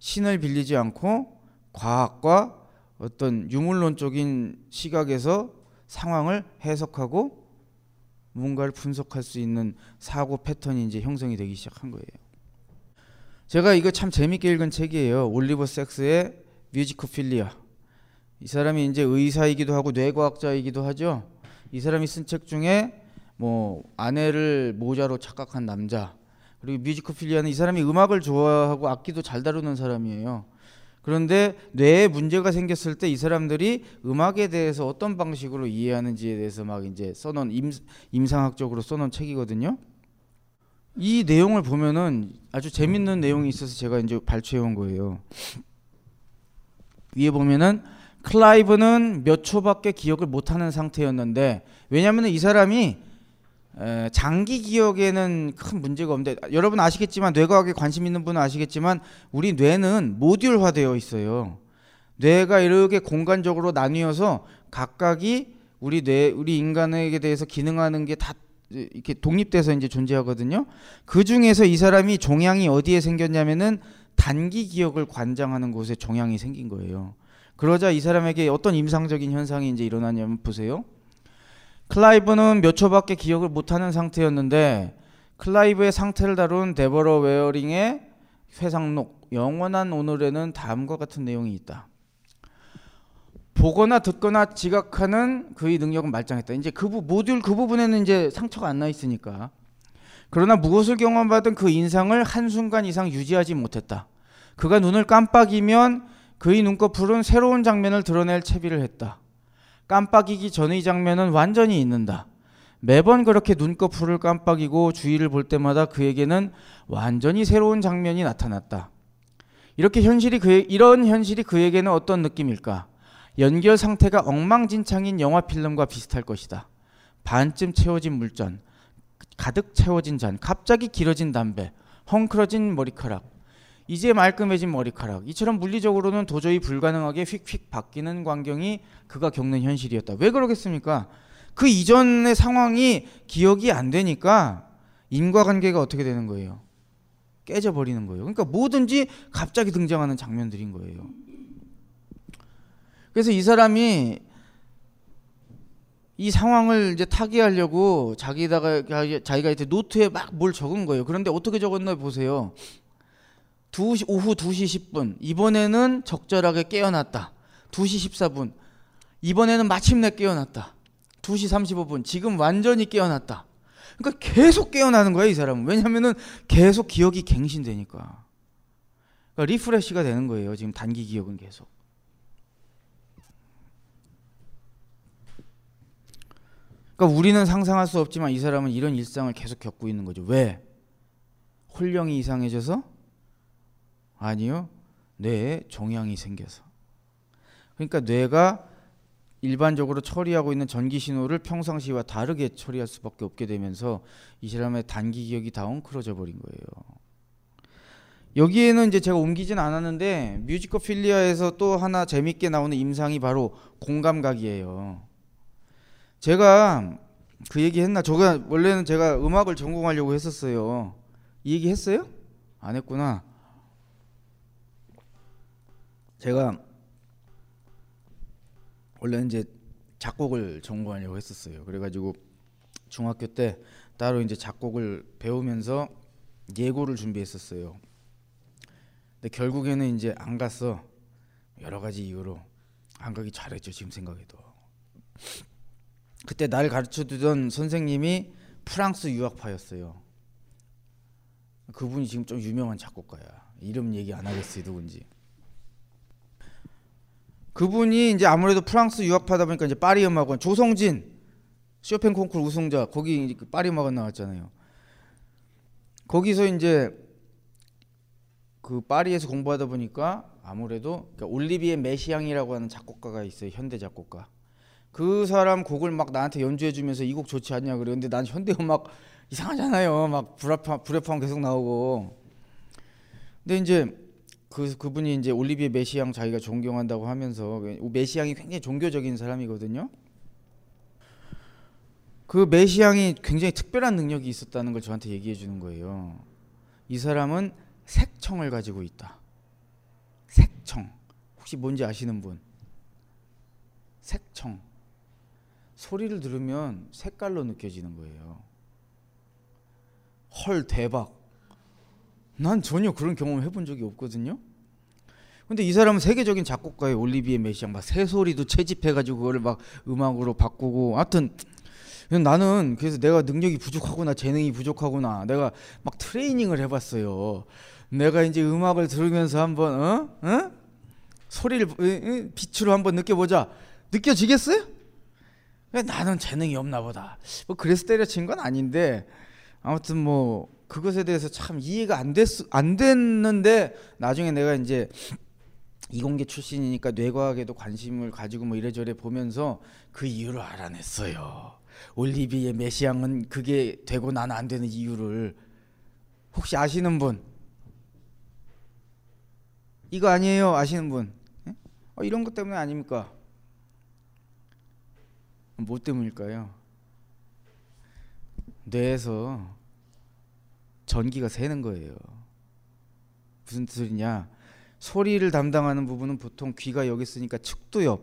신을 빌리지 않고 과학과 어떤 유물론적인 시각에서 상황을 해석하고 뭔가를 분석할 수 있는 사고 패턴이 이제 형성이 되기 시작한 거예요. 제가 이거 참 재밌게 읽은 책이에요. 올리버 섹스의 뮤지코필리아. 이 사람이 이제 의사이기도 하고 뇌과학자이기도 하죠. 이 사람이 쓴 책 중에 뭐 아내를 모자로 착각한 남자 그리고 뮤지코필리아는 이 사람이 음악을 좋아하고 악기도 잘 다루는 사람이에요. 그런데 뇌에 문제가 생겼을 때 이 사람들이 음악에 대해서 어떤 방식으로 이해하는지에 대해서 막 이제 써놓은 임, 임상학적으로 써놓은 책이거든요. 이 내용을 보면은 아주 재밌는 내용이 있어서 제가 이제 발췌해 온 거예요. 위에 보면은 클라이브는 몇 초밖에 기억을 못하는 상태였는데 왜냐하면 이 사람이 장기 기억에는 큰 문제가 없는데 여러분 아시겠지만 뇌과학에 관심 있는 분은 아시겠지만 우리 뇌는 모듈화되어 있어요. 뇌가 이렇게 공간적으로 나뉘어서 각각이 우리 뇌 우리 인간에게 대해서 기능하는 게 다 이렇게 독립돼서 이제 존재하거든요. 그 중에서 이 사람이 종양이 어디에 생겼냐면은 단기 기억을 관장하는 곳에 종양이 생긴 거예요. 그러자 이 사람에게 어떤 임상적인 현상이 이제 일어나냐면 보세요. 클라이브는 몇 초밖에 기억을 못하는 상태였는데 클라이브의 상태를 다룬 데버러 웨어링의 회상록 영원한 오늘에는 다음과 같은 내용이 있다. 보거나 듣거나 지각하는 그의 능력은 말짱했다. 이제 그 부, 모듈 그 부분에는 이제 상처가 안 나 있으니까. 그러나 무엇을 경험받은 그 인상을 한순간 이상 유지하지 못했다. 그가 눈을 깜빡이면 그의 눈꺼풀은 새로운 장면을 드러낼 채비를 했다. 깜빡이기 전의 장면은 완전히 잊는다. 매번 그렇게 눈꺼풀을 깜빡이고 주위를 볼 때마다 그에게는 완전히 새로운 장면이 나타났다. 이렇게 현실이 그 이런 현실이 그에게는 어떤 느낌일까? 연결 상태가 엉망진창인 영화 필름과 비슷할 것이다. 반쯤 채워진 물전, 가득 채워진 잔, 갑자기 길어진 담배, 헝클어진 머리카락, 이제 말끔해진 머리카락. 이처럼 물리적으로는 도저히 불가능하게 휙휙 바뀌는 광경이 그가 겪는 현실이었다. 왜 그러겠습니까? 그 이전의 상황이 기억이 안 되니까 인과관계가 어떻게 되는 거예요? 깨져버리는 거예요. 그러니까 뭐든지 갑자기 등장하는 장면들인 거예요. 그래서 이 사람이 이 상황을 이제 타개하려고 자기다가 자기가 이제 노트에 막 뭘 적은 거예요. 그런데 어떻게 적었나 보세요. 2시, 오후 2시 10분. 이번에는 적절하게 깨어났다. 2시 14분. 이번에는 마침내 깨어났다. 2시 35분. 지금 완전히 깨어났다. 그러니까 계속 깨어나는 거야, 이 사람은. 왜냐면은 계속 기억이 갱신되니까. 그러니까 리프레시가 되는 거예요. 지금 단기 기억은 계속. 그러니까 우리는 상상할 수 없지만 이 사람은 이런 일상을 계속 겪고 있는 거죠. 왜? 홀령이 이상해져서 아니요. 뇌에 종양이 생겨서. 그러니까 뇌가 일반적으로 처리하고 있는 전기 신호를 평상시와 다르게 처리할 수밖에 없게 되면서 이 사람의 단기 기억이 다 엉클어져 버린 거예요. 여기에는 이제 제가 옮기진 않았는데 뮤지커필리아에서 또 하나 재밌게 나오는 임상이 바로 공감각이에요. 제가 그 얘기 했나? 저가 원래는 제가 음악을 전공하려고 했었어요. 이 얘기 했어요? 안 했구나. 제가 원래 이제 작곡을 전공하려고 했었어요. 그래가지고 중학교 때 따로 이제 작곡을 배우면서 예고를 준비했었어요. 근데 결국에는 이제 안 갔어. 여러 가지 이유로 안 가기 잘했죠. 지금 생각해도. 그때 날 가르쳐 주던 선생님이 프랑스 유학파였어요. 그분이 지금 좀 유명한 작곡가야. 이름 얘기 안 하겠어요. 누군지. 그분이 이제 아무래도 프랑스 유학파다 보니까 이제 파리 음악원 조성진 쇼팽 콩쿠르 우승자 거기 그 파리 음악원 나왔잖아요. 거기서 이제 그 파리에서 공부하다 보니까 아무래도 그러니까 올리비에 메시앙이라고 하는 작곡가가 있어요. 현대 작곡가. 그 사람 곡을 막 나한테 연주해 주면서 이 곡 좋지 않냐 그래. 근데 난 현대 음악 이상하잖아요. 막 불협화 불협화음 계속 나오고. 근데 이제 그 그분이 이제 올리비에 메시앙 자기가 존경한다고 하면서 메시앙이 굉장히 종교적인 사람이거든요. 그 메시앙이 굉장히 특별한 능력이 있었다는 걸 저한테 얘기해 주는 거예요. 이 사람은 색청을 가지고 있다. 색청. 혹시 뭔지 아시는 분? 색청. 소리를 들으면 색깔로 느껴지는 거예요. 헐 대박. 난 전혀 그런 경험 해본 적이 없거든요. 근데 이 사람은 세계적인 작곡가의 올리비에 메시앙 막 새소리도 채집해가지고 그거를 막 음악으로 바꾸고 하여튼 나는 그래서 내가 능력이 부족하구나 재능이 부족하구나 내가 막 트레이닝을 해봤어요. 내가 이제 음악을 들으면서 한번 어? 어? 소리를 빛으로 한번 느껴보자. 느껴지겠어요? 나는 재능이 없나 보다. 뭐 그래서 때려친 건 아닌데 아무튼 뭐 그것에 대해서 참 이해가 안 됐, 안 됐는데 나중에 내가 이제 이공계 출신이니까 뇌과학에도 관심을 가지고 뭐 이래저래 보면서 그 이유를 알아냈어요. 올리비의 메시앙은 그게 되고 나는 안 되는 이유를 혹시 아시는 분? 이거 아니에요 아시는 분? 어, 이런 것 때문에 아닙니까? 뭐 때문일까요? 뇌에서 전기가 새는 거예요. 무슨 뜻이냐? 소리를 담당하는 부분은 보통 귀가 여기 있으니까 측두엽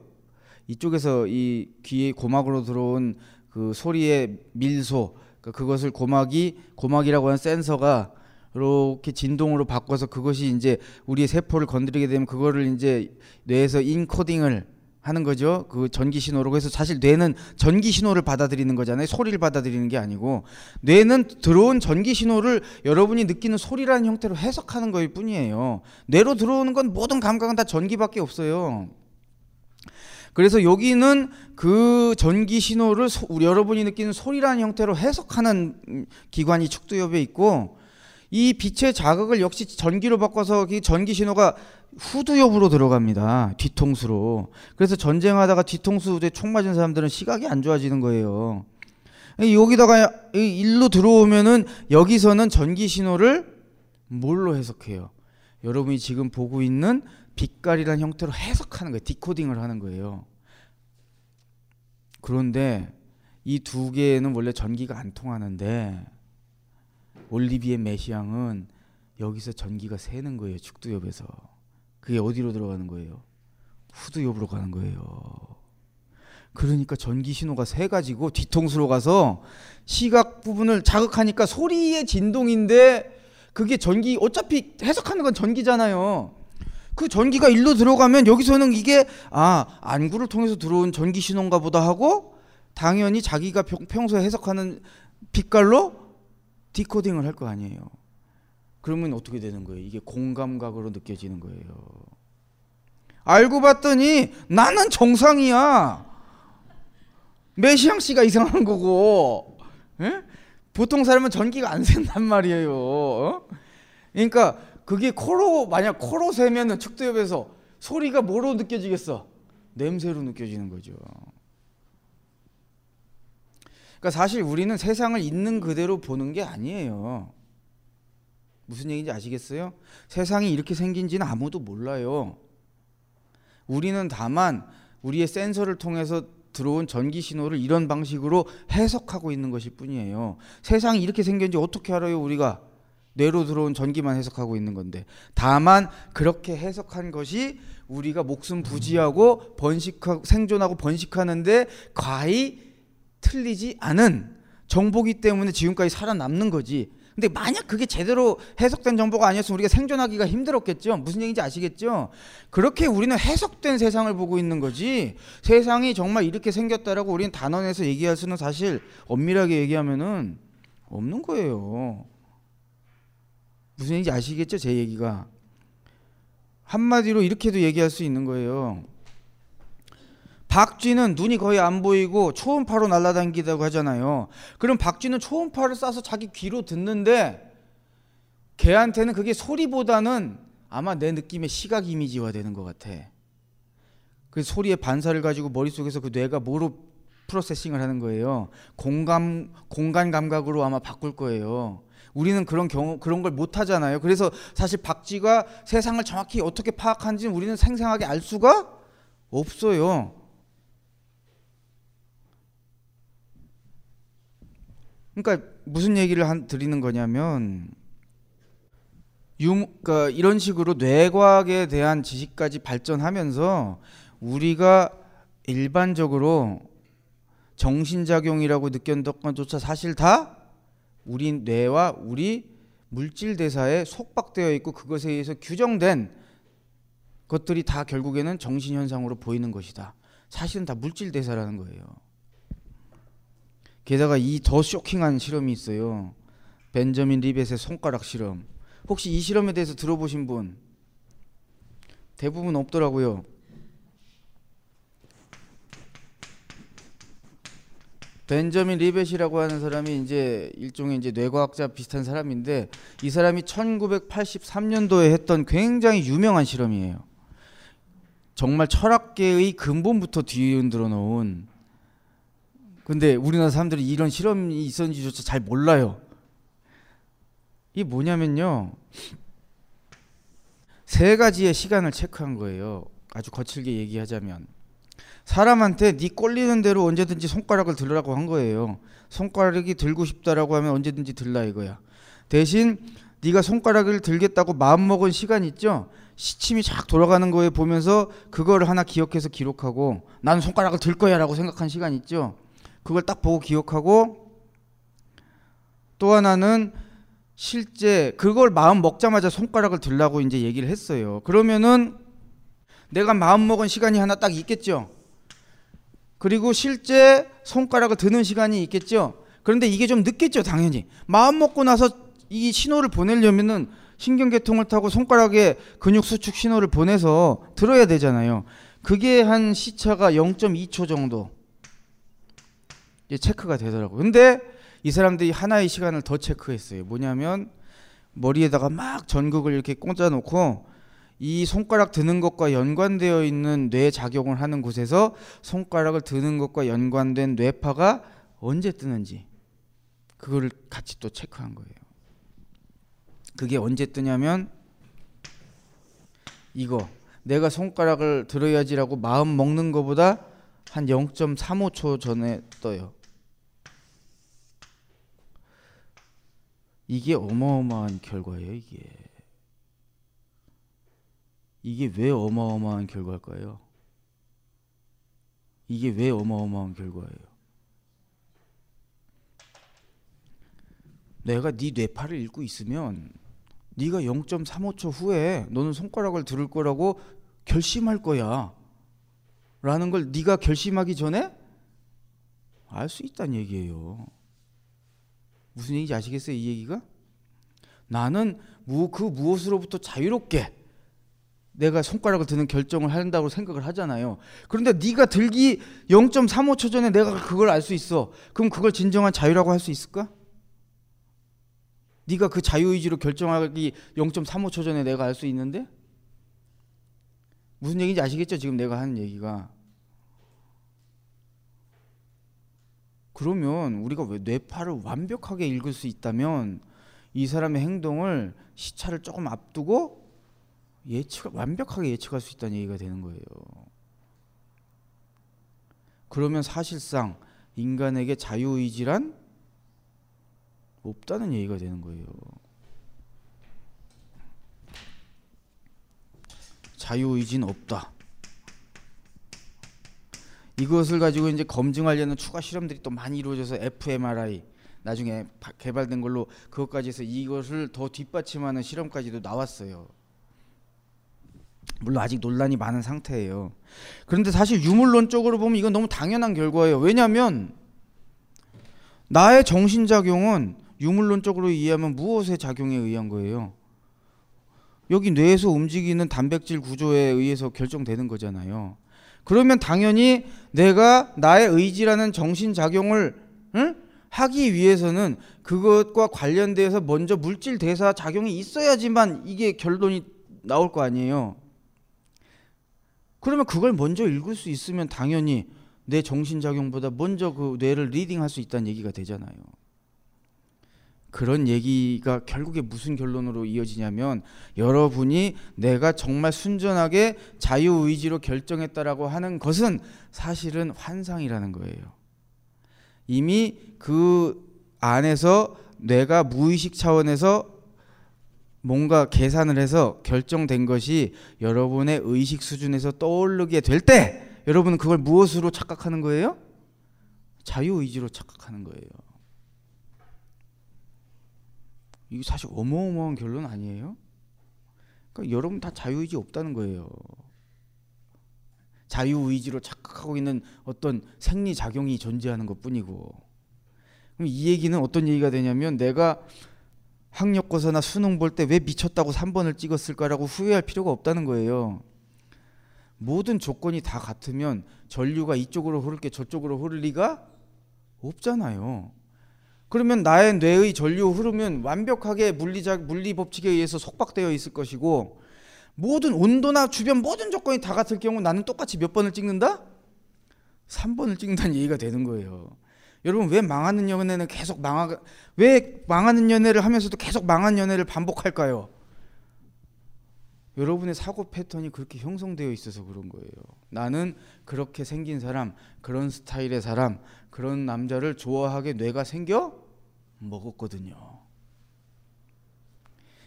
이쪽에서 이 귀의 고막으로 들어온 그 소리의 밀소 그러니까 그것을 고막이 고막이라고 하는 센서가 이렇게 진동으로 바꿔서 그것이 이제 우리의 세포를 건드리게 되면 그거를 이제 뇌에서 인코딩을 하는 거죠. 그 전기 신호로 그래서 사실 뇌는 전기 신호를 받아들이는 거잖아요. 소리를 받아들이는 게 아니고 뇌는 들어온 전기 신호를 여러분이 느끼는 소리라는 형태로 해석하는 거일 뿐이에요. 뇌로 들어오는 건 모든 감각은 다 전기밖에 없어요. 그래서 여기는 그 전기 신호를 소, 여러분이 느끼는 소리라는 형태로 해석하는 기관이 축두엽에 있고 이 빛의 자극을 역시 전기로 바꿔서 전기 신호가 후두엽으로 들어갑니다. 뒤통수로. 그래서 전쟁하다가 뒤통수에 총 맞은 사람들은 시각이 안 좋아지는 거예요. 여기다가 일로 들어오면은 여기서는 전기 신호를 뭘로 해석해요? 여러분이 지금 보고 있는 빛깔이라는 형태로 해석하는 거예요. 디코딩을 하는 거예요. 그런데 이 두 개는 원래 전기가 안 통하는데 올리비에 메시앙은 여기서 전기가 새는 거예요. 축두엽에서. 그게 어디로 들어가는 거예요? 후두엽으로 가는 거예요. 그러니까 전기 신호가 새 가지고 뒤통수로 가서 시각 부분을 자극하니까 소리의 진동인데 그게 전기 어차피 해석하는 건 전기잖아요. 그 전기가 일로 들어가면 여기서는 이게 아 안구를 통해서 들어온 전기 신호인가 보다 하고 당연히 자기가 평소에 해석하는 빛깔로 디코딩을 할 거 아니에요. 그러면 어떻게 되는 거예요? 이게 공감각으로 느껴지는 거예요. 알고 봤더니 나는 정상이야. 메시앙 씨가 이상한 거고. 에? 예? 보통 사람은 전기가 안 샌단 말이에요. 어? 그러니까 그게 코로 만약 코로 세면은 측두엽에서 소리가 뭐로 느껴지겠어? 냄새로 느껴지는 거죠. 그러니까 사실 우리는 세상을 있는 그대로 보는 게 아니에요. 무슨 얘기인지 아시겠어요? 세상이 이렇게 생긴지는 아무도 몰라요. 우리는 다만 우리의 센서를 통해서 들어온 전기 신호를 이런 방식으로 해석하고 있는 것일 뿐이에요. 세상이 이렇게 생겼는지 어떻게 알아요, 우리가? 뇌로 들어온 전기만 해석하고 있는 건데. 다만 그렇게 해석한 것이 우리가 목숨 부지하고 번식하고 생존하고 번식하는데 과히 틀리지 않은 정보기 때문에 지금까지 살아남는 거지. 근데 만약 그게 제대로 해석된 정보가 아니었으면 우리가 생존하기가 힘들었겠죠. 무슨 얘기인지 아시겠죠? 그렇게 우리는 해석된 세상을 보고 있는 거지. 세상이 정말 이렇게 생겼다라고 우리는 단언해서 얘기할 수는 사실 엄밀하게 얘기하면은 없는 거예요. 무슨 얘기인지 아시겠죠? 제 얘기가. 한마디로 이렇게도 얘기할 수 있는 거예요. 박쥐는 눈이 거의 안 보이고 초음파로 날아다니다고 하잖아요. 그럼 박쥐는 초음파를 쏴서 자기 귀로 듣는데 걔한테는 그게 소리보다는 아마 내 느낌의 시각 이미지화 되는 것 같아. 그 소리의 반사를 가지고 머릿속에서 그 뇌가 뭐로 프로세싱을 하는 거예요. 공감 공간 감각으로 아마 바꿀 거예요. 우리는 그런 경우 그런 걸 못 하잖아요. 그래서 사실 박쥐가 세상을 정확히 어떻게 파악하는지 우리는 생생하게 알 수가 없어요. 그러니까 무슨 얘기를 한, 드리는 거냐면 유, 그러니까 이런 식으로 뇌과학에 대한 지식까지 발전하면서 우리가 일반적으로 정신작용이라고 느꼈던 것조차 사실 다 우리 뇌와 우리 물질 대사에 속박되어 있고 그것에 의해서 규정된 것들이 다 결국에는 정신 현상으로 보이는 것이다. 사실은 다 물질 대사라는 거예요. 게다가 이 더 쇼킹한 실험이 있어요. 벤저민 리벳의 손가락 실험. 혹시 이 실험에 대해서 들어보신 분? 대부분 없더라고요. 벤저민 리벳이라고 하는 사람이 이제 일종의 이제 뇌과학자 비슷한 사람인데 이 사람이 1983년도에 했던 굉장히 유명한 실험이에요. 정말 철학계의 근본부터 뒤흔들어 놓은 근데 우리나라 사람들이 이런 실험이 있었는지조차 잘 몰라요. 이게 뭐냐면요. 세 가지의 시간을 체크한 거예요. 아주 거칠게 얘기하자면 사람한테 네 꼴리는 대로 언제든지 손가락을 들으라고 한 거예요. 손가락이 들고 싶다라고 하면 언제든지 들라 이거야. 대신 네가 손가락을 들겠다고 마음 먹은 시간 있죠? 시침이 쫙 돌아가는 거에 보면서 그거를 하나 기억해서 기록하고 나는 손가락을 들 거야라고 생각한 시간 있죠? 그걸 딱 보고 기억하고 또 하나는 실제 그걸 마음 먹자마자 손가락을 들라고 이제 얘기를 했어요. 그러면은 내가 마음 먹은 시간이 하나 딱 있겠죠. 그리고 실제 손가락을 드는 시간이 있겠죠. 그런데 이게 좀 늦겠죠, 당연히. 마음 먹고 나서 이 신호를 보내려면은 신경계통을 타고 손가락에 근육 수축 신호를 보내서 들어야 되잖아요. 그게 한 시차가 0.2초 정도 체크가 되더라고요. 근데 이 사람들이 하나의 시간을 더 체크했어요. 뭐냐면 머리에다가 막 전극을 이렇게 꽂아 놓고 이 손가락 드는 것과 연관되어 있는 뇌 작용을 하는 곳에서 손가락을 드는 것과 연관된 뇌파가 언제 뜨는지 그거를 같이 또 체크한 거예요. 그게 언제 뜨냐면 이거 내가 손가락을 들어야지라고 마음 먹는 것보다 한 0.35초 전에 떠요. 이게 어마어마한 결과예요, 이게. 이게 왜 어마어마한 결과일까요? 이게 왜 어마어마한 결과예요? 내가 네 뇌파를 읽고 있으면 네가 0.35초 후에 너는 손가락을 들을 거라고 결심할 거야. 라는 걸 네가 결심하기 전에 알 수 있다는 얘기예요. 무슨 얘기인지 아시겠어요? 이 얘기가? 나는 그 무엇으로부터 자유롭게 내가 손가락을 드는 결정을 한다고 생각을 하잖아요. 그런데 네가 들기 0.35초 전에 내가 그걸 알 수 있어. 그럼 그걸 진정한 자유라고 할 수 있을까? 네가 그 자유 의지로 결정하기 0.35초 전에 내가 알 수 있는데 무슨 얘기인지 아시겠죠? 지금 내가 하는 얘기가 그러면 우리가 왜 뇌파를 완벽하게 읽을 수 있다면 이 사람의 행동을 시차를 조금 앞두고 예측 완벽하게 예측할 수 있다는 얘기가 되는 거예요. 그러면 사실상 인간에게 자유의지란 없다는 얘기가 되는 거예요. 자유의지는 없다. 이것을 가지고 이제 검증하려는 추가 실험들이 또 많이 이루어져서 fMRI 나중에 개발된 걸로 그것까지 해서 이것을 더 뒷받침하는 실험까지도 나왔어요. 물론 아직 논란이 많은 상태예요. 그런데 사실 유물론적으로 보면 이건 너무 당연한 결과예요. 왜냐하면 나의 정신작용은 유물론적으로 이해하면 무엇의 작용에 의한 거예요? 여기 뇌에서 움직이는 단백질 구조에 의해서 결정되는 거잖아요. 그러면 당연히 내가 나의 의지라는 정신 작용을 응? 하기 위해서는 그것과 관련돼서 먼저 물질 대사 작용이 있어야지만 이게 결론이 나올 거 아니에요. 그러면 그걸 먼저 읽을 수 있으면 당연히 내 정신 작용보다 먼저 그 뇌를 리딩할 수 있다는 얘기가 되잖아요. 그런 얘기가 결국에 무슨 결론으로 이어지냐면 여러분이 내가 정말 순전하게 자유의지로 결정했다라고 하는 것은 사실은 환상이라는 거예요. 이미 그 안에서 뇌가 무의식 차원에서 뭔가 계산을 해서 결정된 것이 여러분의 의식 수준에서 떠오르게 될 때 여러분은 그걸 무엇으로 착각하는 거예요? 자유의지로 착각하는 거예요. 이게 사실 어마어마한 결론 아니에요? 그러니까 여러분 다 자유의지 없다는 거예요. 자유의지로 착각하고 있는 어떤 생리작용이 존재하는 것 뿐이고. 그럼 이 얘기는 어떤 얘기가 되냐면 내가 학력고사나 수능 볼 때 왜 미쳤다고 3번을 찍었을까라고 후회할 필요가 없다는 거예요. 모든 조건이 다 같으면 전류가 이쪽으로 흐를 게 저쪽으로 흐를 리가 없잖아요. 그러면 나의 뇌의 전류 흐르면 완벽하게 물리적 물리 법칙에 의해서 속박되어 있을 것이고 모든 온도나 주변 모든 조건이 다 같을 경우 나는 똑같이 몇 번을 찍는다? 3번을 찍는다는 얘기가 되는 거예요. 여러분 왜 망하는 연애는 계속 망하 왜 망하는 연애를 하면서도 계속 망한 연애를 반복할까요? 여러분의 사고 패턴이 그렇게 형성되어 있어서 그런 거예요. 나는 그렇게 생긴 사람, 그런 스타일의 사람, 그런 남자를 좋아하게 뇌가 생겨 먹었거든요.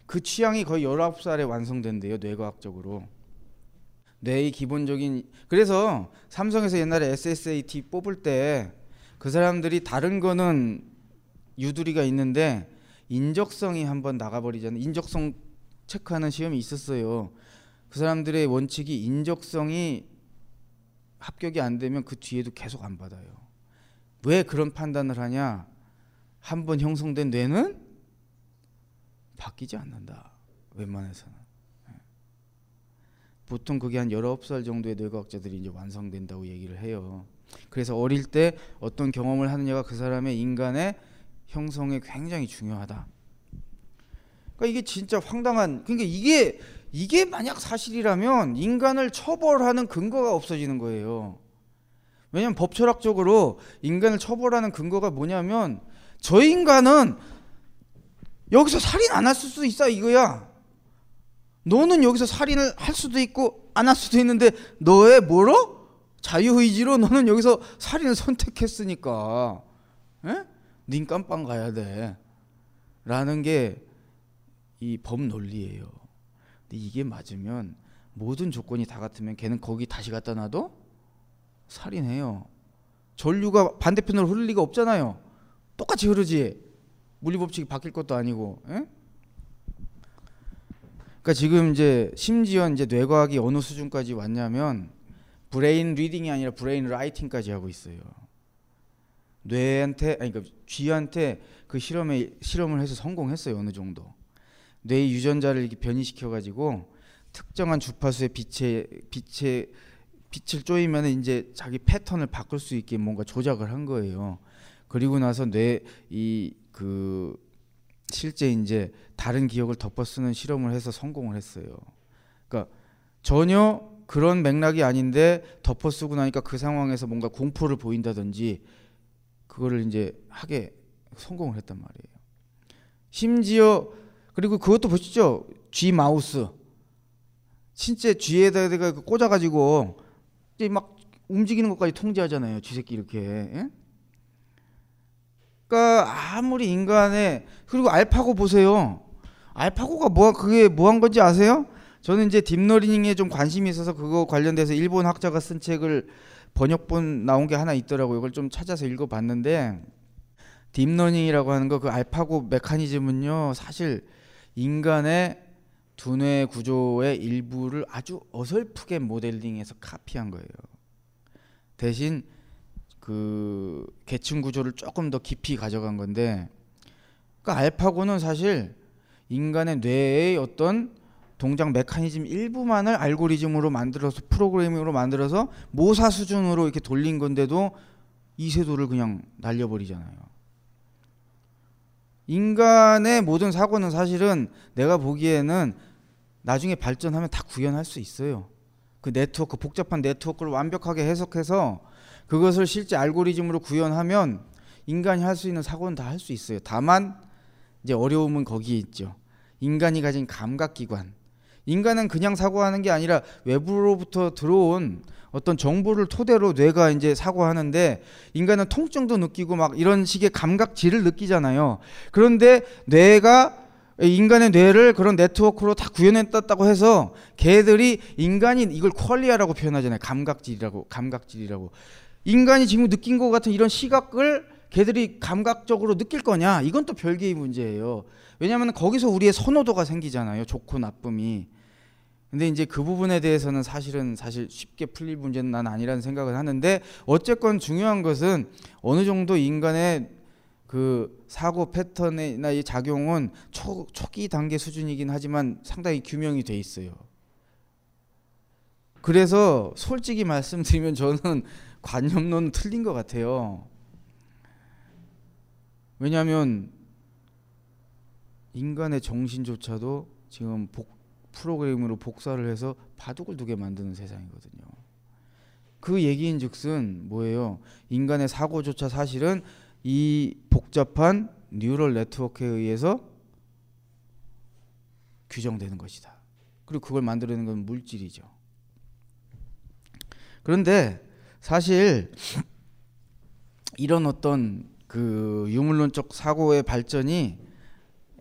그 취향이 거의 19살에 완성된대요, 뇌과학적으로. 뇌의 기본적인 그래서 삼성에서 옛날에 SSAT 뽑을 때 그 사람들이 다른 거는 유두리가 있는데 인적성이 한번 나가버리잖아요. 인적성 체크하는 시험이 있었어요. 그 사람들의 원칙이 인적성이 합격이 안 되면 그 뒤에도 계속 안 받아요. 왜 그런 판단을 하냐? 한 번 형성된 뇌는 바뀌지 않는다. 웬만해서는. 예. 보통 그게 한 19살 정도의 뇌과학자들이 이제 완성된다고 얘기를 해요. 그래서 어릴 때 어떤 경험을 하느냐가 그 사람의 인간의 형성에 굉장히 중요하다. 그러니까 이게 진짜 황당한 그러니까 이게 이게 만약 사실이라면 인간을 처벌하는 근거가 없어지는 거예요. 왜냐하면 법철학적으로 인간을 처벌하는 근거가 뭐냐면 저 인간은 여기서 살인 안 할 수도 있어 이거야. 너는 여기서 살인을 할 수도 있고 안 할 수도 있는데 너의 뭐로 자유의지로 너는 여기서 살인을 선택했으니까, 에? 닌 깜빵 가야 돼. 라는 게 이 법 논리예요. 근데 이게 맞으면 모든 조건이 다 같으면 걔는 거기 다시 갖다 놔도 살인해요. 전류가 반대편으로 흐를 리가 없잖아요. 똑같이 흐르지. 물리 법칙이 바뀔 것도 아니고. 에? 그러니까 지금 이제 심지어 이제 뇌과학이 어느 수준까지 왔냐면 brain reading이 아니라 brain writing까지 하고 있어요. 뇌한테 아니 그러니까 쥐한테 그 실험에 실험을 해서 성공했어요 어느 정도. 뇌 유전자를 이렇게 변이시켜 가지고 특정한 주파수의 빛에 빛에 빛을 쪼이면 이제 자기 패턴을 바꿀 수 있게 뭔가 조작을 한 거예요. 그리고 나서 뇌 이 그 실제 이제 다른 기억을 덮어 쓰는 실험을 해서 성공을 했어요. 그러니까 전혀 그런 맥락이 아닌데 덮어 쓰고 나니까 그 상황에서 뭔가 공포를 보인다든지 그거를 이제 하게 성공을 했단 말이에요. 심지어 그리고 그것도 보시죠. G 마우스. 진짜 쥐에다가 그 꽂아가지고 이제 막 움직이는 것까지 통제하잖아요. 쥐새끼 이렇게. 예? 그러니까 아무리 인간의 그리고 알파고 보세요. 알파고가 뭐 그게 뭐 한 건지 아세요? 저는 이제 딥러닝에 좀 관심이 있어서 그거 관련돼서 일본 학자가 쓴 책을 번역본 나온 게 하나 있더라고요. 이걸 좀 찾아서 읽어봤는데 딥러닝이라고 하는 거 그 알파고 메커니즘은요 사실 인간의 두뇌 구조의 일부를 아주 어설프게 모델링해서 카피한 거예요. 대신 그 계층 구조를 조금 더 깊이 가져간 건데 그러니까 알파고는 사실 인간의 뇌의 어떤 동작 메커니즘 일부만을 알고리즘으로 만들어서 프로그래밍으로 만들어서 모사 수준으로 이렇게 돌린 건데도 이세도를 그냥 날려버리잖아요. 인간의 모든 사고는 사실은 내가 보기에는 나중에 발전하면 다 구현할 수 있어요. 그 네트워크 복잡한 네트워크를 완벽하게 해석해서 그것을 실제 알고리즘으로 구현하면 인간이 할 수 있는 사고는 다 할 수 있어요. 다만 이제 어려움은 거기에 있죠. 인간이 가진 감각 기관. 인간은 그냥 사고하는 게 아니라 외부로부터 들어온 어떤 정보를 토대로 뇌가 이제 사고하는데 인간은 통증도 느끼고 막 이런 식의 감각질을 느끼잖아요. 그런데 뇌가 인간의 뇌를 그런 네트워크로 다 구현했다고 해서 걔들이 인간이 이걸 퀄리아라고 표현하잖아요. 감각질이라고 감각질이라고. 인간이 지금 느낀 것 같은 이런 시각을 걔들이 감각적으로 느낄 거냐? 이건 또 별개의 문제예요. 왜냐하면 거기서 우리의 선호도가 생기잖아요. 좋고 나쁨이. 근데 이제 그 부분에 대해서는 사실은 사실 쉽게 풀릴 문제는 난 아니라는 생각을 하는데 어쨌건 중요한 것은 어느 정도 인간의 그 사고 패턴이나 이 작용은 초, 초기 단계 수준이긴 하지만 상당히 규명이 돼 있어요. 그래서 솔직히 말씀드리면 저는 관념론 틀린 것 같아요. 왜냐하면 인간의 정신조차도 지금 복, 프로그램으로 복사를 해서 바둑을 두게 만드는 세상이거든요. 그 얘기인즉슨 뭐예요? 인간의 사고조차 사실은 이 복잡한 뉴럴 네트워크에 의해서 규정되는 것이다. 그리고 그걸 만들어내는 건 물질이죠. 그런데 사실 이런 어떤 그 유물론적 사고의 발전이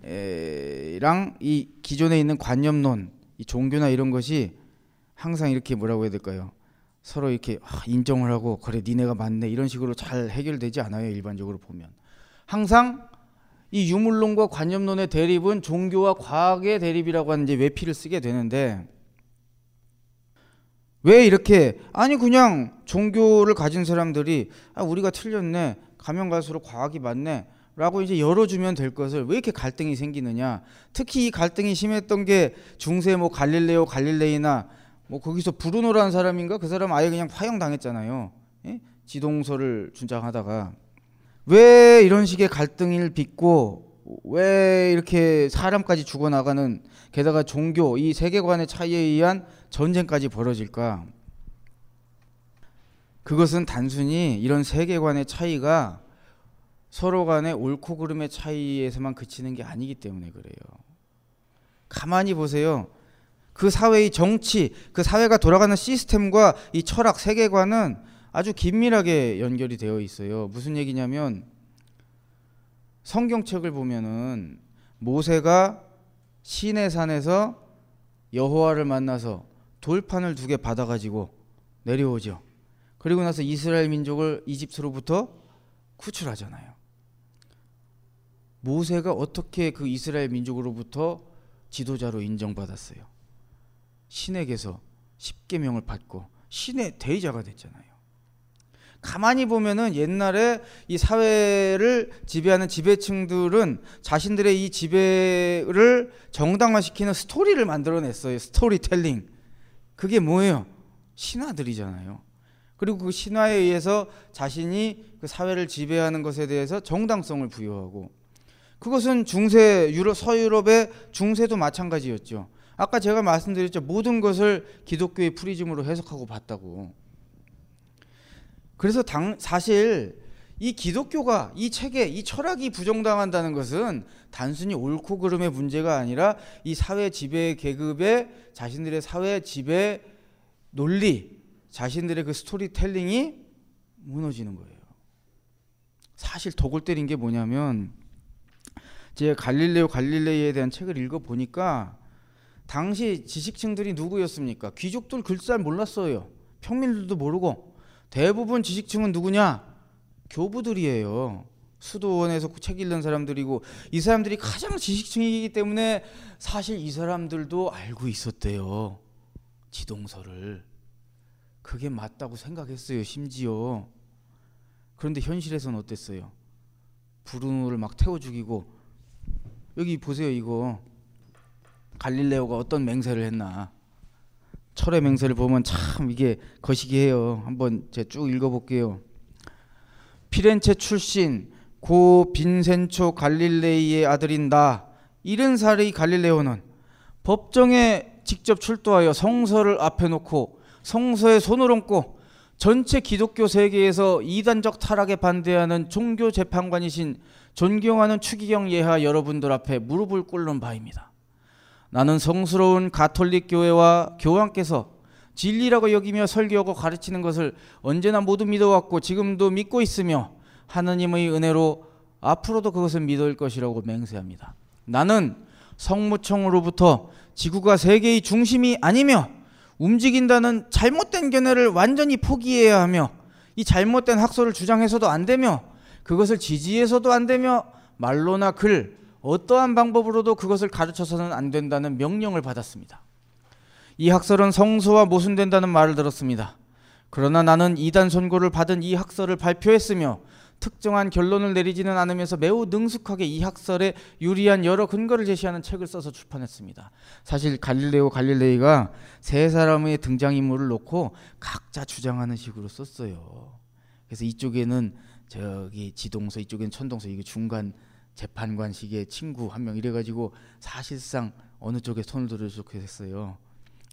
랑 이 기존에 있는 관념론, 이 종교나 이런 것이 항상 이렇게 뭐라고 해야 될까요? 서로 이렇게 아, 인정을 하고 그래 니네가 맞네 이런 식으로 잘 해결되지 않아요 일반적으로 보면 항상 이 유물론과 관념론의 대립은 종교와 과학의 대립이라고 하는 이제 외피를 쓰게 되는데 왜 이렇게 아니 그냥 종교를 가진 사람들이 아 우리가 틀렸네 가면 갈수록 과학이 맞네 라고 이제 열어주면 될 것을 왜 이렇게 갈등이 생기느냐? 특히 이 갈등이 심했던 게 중세 뭐 갈릴레오 갈릴레이나 뭐 거기서 브루노라는 사람인가? 그 사람 아예 그냥 파형당했잖아요. 예? 지동설을 주장하다가. 왜 이런 식의 갈등을 빚고 왜 이렇게 사람까지 죽어나가는 게다가 종교 이 세계관의 차이에 의한 전쟁까지 벌어질까? 그것은 단순히 이런 세계관의 차이가 서로 간의 옳고 그름의 차이에서만 그치는 게 아니기 때문에 그래요. 가만히 보세요. 그 사회의 정치, 그 사회가 돌아가는 시스템과 이 철학, 세계관은 아주 긴밀하게 연결이 되어 있어요. 무슨 얘기냐면 성경책을 보면은 모세가 시내 산에서 여호와를 만나서 돌판을 두 개 받아 가지고 내려오죠. 그리고 나서 이스라엘 민족을 이집트로부터 구출하잖아요. 모세가 어떻게 그 이스라엘 민족으로부터 지도자로 인정받았어요. 신에게서 십계명을 받고 신의 대의자가 됐잖아요. 가만히 보면은 옛날에 이 사회를 지배하는 지배층들은 자신들의 이 지배를 정당화시키는 스토리를 만들어냈어요. 스토리텔링. 그게 뭐예요? 신화들이잖아요. 그리고 그 신화에 의해서 자신이 그 사회를 지배하는 것에 대해서 정당성을 부여하고 그것은 중세 유럽 서유럽의 중세도 마찬가지였죠. 아까 제가 말씀드렸죠. 모든 것을 기독교의 프리즘으로 해석하고 봤다고. 그래서 당, 사실 이 기독교가 이 체계, 이 철학이 부정당한다는 것은 단순히 옳고 그름의 문제가 아니라 이 사회 지배 계급의 자신들의 사회 지배 논리, 자신들의 그 스토리텔링이 무너지는 거예요. 사실 독을 때린 게 뭐냐면 제가 갈릴레오 갈릴레이에 대한 책을 읽어 보니까 당시 지식층들이 누구였습니까? 귀족들 글잘 몰랐어요. 평민들도 모르고 대부분 지식층은 누구냐? 교부들이에요. 수도원에서 책 읽는 사람들이고 이 사람들이 가장 지식층이기 때문에 사실 이 사람들도 알고 있었대요. 지동서를. 그게 맞다고 생각했어요. 심지어. 그런데 현실에서는 어땠어요? 브루노를 막 태워 죽이고 여기 보세요 이거 갈릴레오가 어떤 맹세를 했나 철의 맹세를 보면 참 이게 거시기해요. 한번 제가 쭉 읽어볼게요. 피렌체 출신 고 빈센초 갈릴레이의 아들인 나 이른 살의 갈릴레오는 법정에 직접 출두하여 성서를 앞에 놓고 성서에 손을 얹고 전체 기독교 세계에서 이단적 타락에 반대하는 종교 재판관이신 존경하는 추기경 예하 여러분들 앞에 무릎을 꿇는 바입니다. 나는 성스러운 가톨릭 교회와 교황께서 진리라고 여기며 설교하고 가르치는 것을 언제나 모두 믿어왔고 지금도 믿고 있으며 하느님의 은혜로 앞으로도 그것을 믿을 것이라고 맹세합니다. 나는 성무청으로부터 지구가 세계의 중심이 아니며 움직인다는 잘못된 견해를 완전히 포기해야 하며 이 잘못된 학설을 주장해서도 안 되며 그것을 지지해서도 안 되며 말로나 글 어떠한 방법으로도 그것을 가르쳐서는 안 된다는 명령을 받았습니다. 이 학설은 성소와 모순된다는 말을 들었습니다. 그러나 나는 이단 선고를 받은 이 학설을 발표했으며 특정한 결론을 내리지는 않으면서 매우 능숙하게 이 학설에 유리한 여러 근거를 제시하는 책을 써서 출판했습니다. 사실 갈릴레오 갈릴레이가 세 사람의 등장인물을 놓고 각자 주장하는 식으로 썼어요. 그래서 이쪽에는 저기 지동서, 이쪽에는 천동서, 이게 중간 재판관식의 친구 한 명 이래가지고 사실상 어느 쪽에 손을 들어주게 됐어요.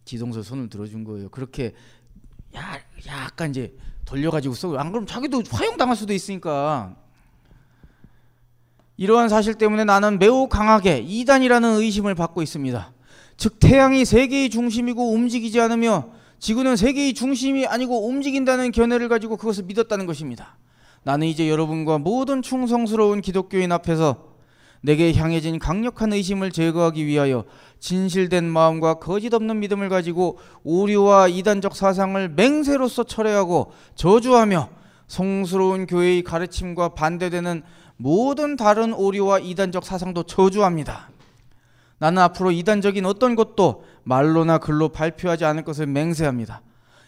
지동서 손을 들어준 거예요. 그렇게 야, 약간 이제 돌려가지고 써. 안 그러면 자기도 화형당할 수도 있으니까. 이러한 사실 때문에 나는 매우 강하게 이단이라는 의심을 받고 있습니다. 즉 태양이 세계의 중심이고 움직이지 않으며 지구는 세계의 중심이 아니고 움직인다는 견해를 가지고 그것을 믿었다는 것입니다. 나는 이제 여러분과 모든 충성스러운 기독교인 앞에서 내게 향해진 강력한 의심을 제거하기 위하여 진실된 마음과 거짓 없는 믿음을 가지고 오류와 이단적 사상을 맹세로서 철회하고 저주하며 성스러운 교회의 가르침과 반대되는 모든 다른 오류와 이단적 사상도 저주합니다. 나는 앞으로 이단적인 어떤 것도 말로나 글로 발표하지 않을 것을 맹세합니다.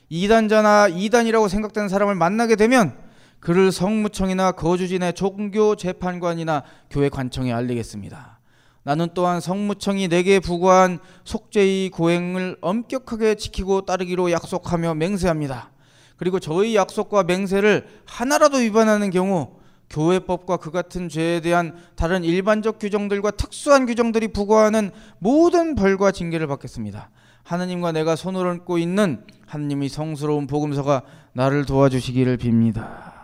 이단자나 이단이라고 생각되는 사람을 만나게 되면 그를 성무청이나 거주진의 종교 재판관이나 교회 관청에 알리겠습니다. 나는 또한 성무청이 내게 부과한 속죄의 고행을 엄격하게 지키고 따르기로 약속하며 맹세합니다. 그리고 저희 약속과 맹세를 하나라도 위반하는 경우 교회법과 그 같은 죄에 대한 다른 일반적 규정들과 특수한 규정들이 부과하는 모든 벌과 징계를 받겠습니다. 하느님과 내가 손을 얹고 있는 하느님이 성스러운 복음서가 나를 도와주시기를 빕니다.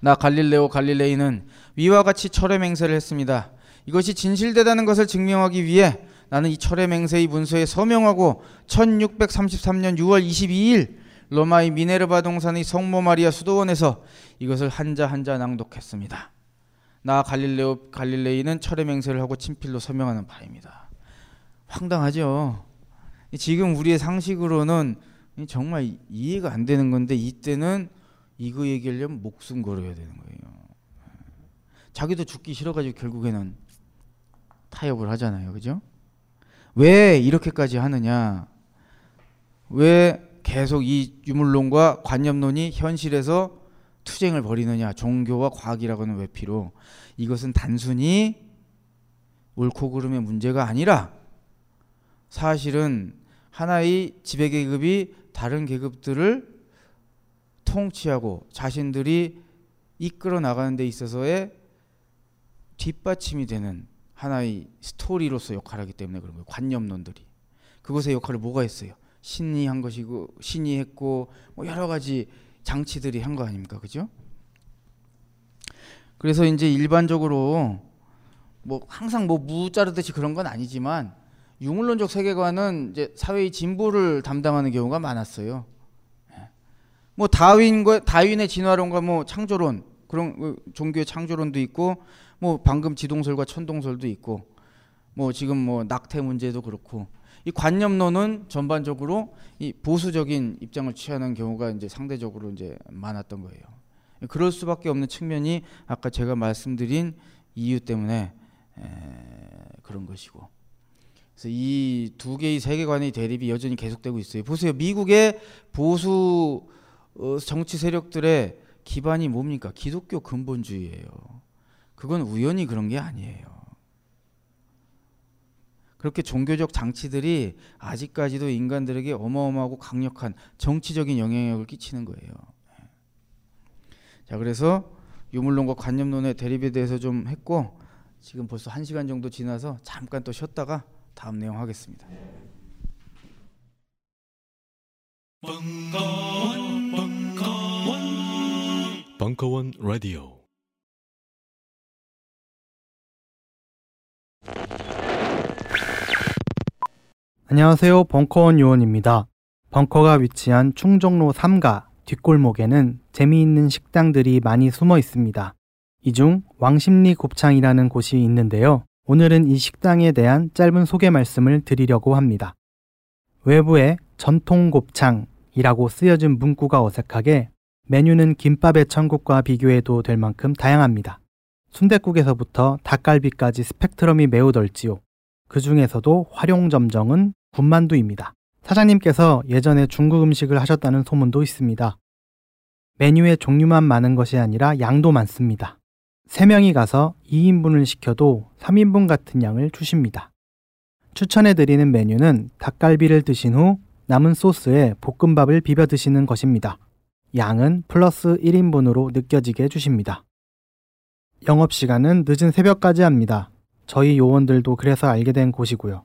나 갈릴레오 갈릴레이는 위와 같이 철의 맹세를 했습니다. 이것이 진실되다는 것을 증명하기 위해 나는 이 철의 맹세의 문서에 서명하고 1633년 6월 22일 로마의 미네르바 동산의 성모 마리아 수도원에서 이것을 한자 한자 낭독했습니다. 나 갈릴레오 갈릴레이는 철의 맹세를 하고 친필로 서명하는 바입니다. 황당하죠. 지금 우리의 상식으로는 정말 이해가 안 되는 건데 이때는 이거 얘기하려면 목숨 걸어야 되는 거예요. 자기도 죽기 싫어가지고 결국에는 타협을 하잖아요. 그죠? 왜 이렇게까지 하느냐? 왜 계속 이 유물론과 관념론이 현실에서 투쟁을 벌이느냐? 종교와 과학이라고는 왜 필요? 이것은 단순히 옳고 그름의 문제가 아니라 사실은 하나의 지배 계급이 다른 계급들을 통치하고 자신들이 이끌어 나가는 데 있어서의 뒷받침이 되는 하나의 스토리로서 역할하기 때문에 그런 거예요. 관념론들이. 그것의 역할을 뭐가 했어요? 신이 한 것이고 신이 했고 뭐 여러 가지 장치들이 한 거 아닙니까? 그죠? 그래서 이제 일반적으로 뭐 항상 뭐 무 자르듯이 그런 건 아니지만 유물론적 세계관은 이제 사회의 진보를 담당하는 경우가 많았어요. 예. 뭐 다윈과 다윈의 진화론과 뭐 창조론 그런 그 종교의 창조론도 있고 뭐 방금 지동설과 천동설도 있고 뭐 지금 뭐 낙태 문제도 그렇고 이 관념론은 전반적으로 이 보수적인 입장을 취하는 경우가 이제 상대적으로 이제 많았던 거예요. 그럴 수밖에 없는 측면이 아까 제가 말씀드린 이유 때문에 에, 그런 것이고. 그래서 이 두 개의 세계관의 대립이 여전히 계속되고 있어요. 보세요. 미국의 보수 어, 정치 세력들의 기반이 뭡니까? 기독교 근본주의예요. 그건 우연히 그런 게 아니에요. 그렇게 종교적 장치들이 아직까지도 인간들에게 어마어마하고 강력한 정치적인 영향력을 끼치는 거예요. 자, 그래서 유물론과 관념론의 대립에 대해서 좀 했고 지금 벌써 한 시간 정도 지나서 잠깐 또 쉬었다가 다음 내용 하겠습니다. 벙커원, 벙커원, 벙커원 라디오. 안녕하세요. 벙커원 요원입니다. 벙커가 위치한 충정로 3가 뒷골목에는 재미있는 식당들이 많이 숨어 있습니다. 이 중 왕십리 곱창이라는 곳이 있는데요. 오늘은 이 식당에 대한 짧은 소개 말씀을 드리려고 합니다. 외부에 전통 곱창 이라고 쓰여진 문구가 어색하게 메뉴는 김밥의 천국과 비교해도 될 만큼 다양합니다. 순댓국에서부터 닭갈비까지 스펙트럼이 매우 넓지요. 그 중에서도 활용점정은 군만두입니다. 사장님께서 예전에 중국 음식을 하셨다는 소문도 있습니다. 메뉴의 종류만 많은 것이 아니라 양도 많습니다. 3명이 가서 2인분을 시켜도 3인분 같은 양을 주십니다. 추천해드리는 메뉴는 닭갈비를 드신 후 남은 소스에 볶음밥을 비벼 드시는 것입니다. 양은 플러스 1인분으로 느껴지게 해주십니다. 영업시간은 늦은 새벽까지 합니다. 저희 요원들도 그래서 알게 된 곳이고요.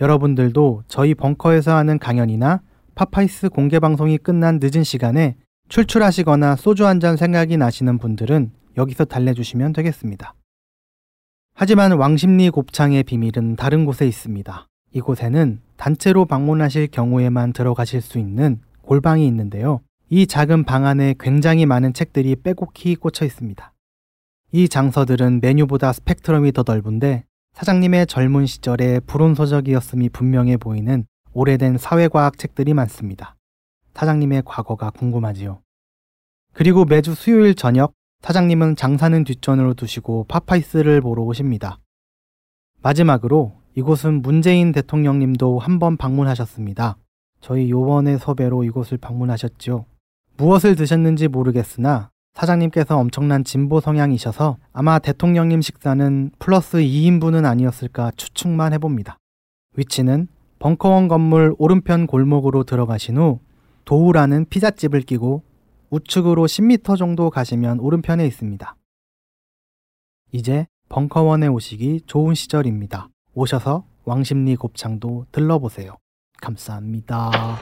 여러분들도 저희 벙커에서 하는 강연이나 파파이스 공개 방송이 끝난 늦은 시간에 출출하시거나 소주 한 잔 생각이 나시는 분들은 여기서 달래주시면 되겠습니다. 하지만 왕십리 곱창의 비밀은 다른 곳에 있습니다. 이곳에는 단체로 방문하실 경우에만 들어가실 수 있는 골방이 있는데요. 이 작은 방 안에 굉장히 많은 책들이 빼곡히 꽂혀 있습니다. 이 장서들은 메뉴보다 스펙트럼이 더 넓은데 사장님의 젊은 시절에 불온서적이었음이 분명해 보이는 오래된 사회과학 책들이 많습니다. 사장님의 과거가 궁금하지요. 그리고 매주 수요일 저녁 사장님은 장사는 뒷전으로 두시고 파파이스를 보러 오십니다. 마지막으로 이곳은 문재인 대통령님도 한 번 방문하셨습니다. 저희 요원의 섭외로 이곳을 방문하셨죠. 무엇을 드셨는지 모르겠으나 사장님께서 엄청난 진보 성향이셔서 아마 대통령님 식사는 플러스 2인분은 아니었을까 추측만 해봅니다. 위치는 벙커원 건물 오른편 골목으로 들어가신 후 도우라는 피자집을 끼고 우측으로 10m 정도 가시면 오른편에 있습니다. 이제 벙커원에 오시기 좋은 시절입니다. 오셔서 왕십리 곱창도 들러보세요. 감사합니다.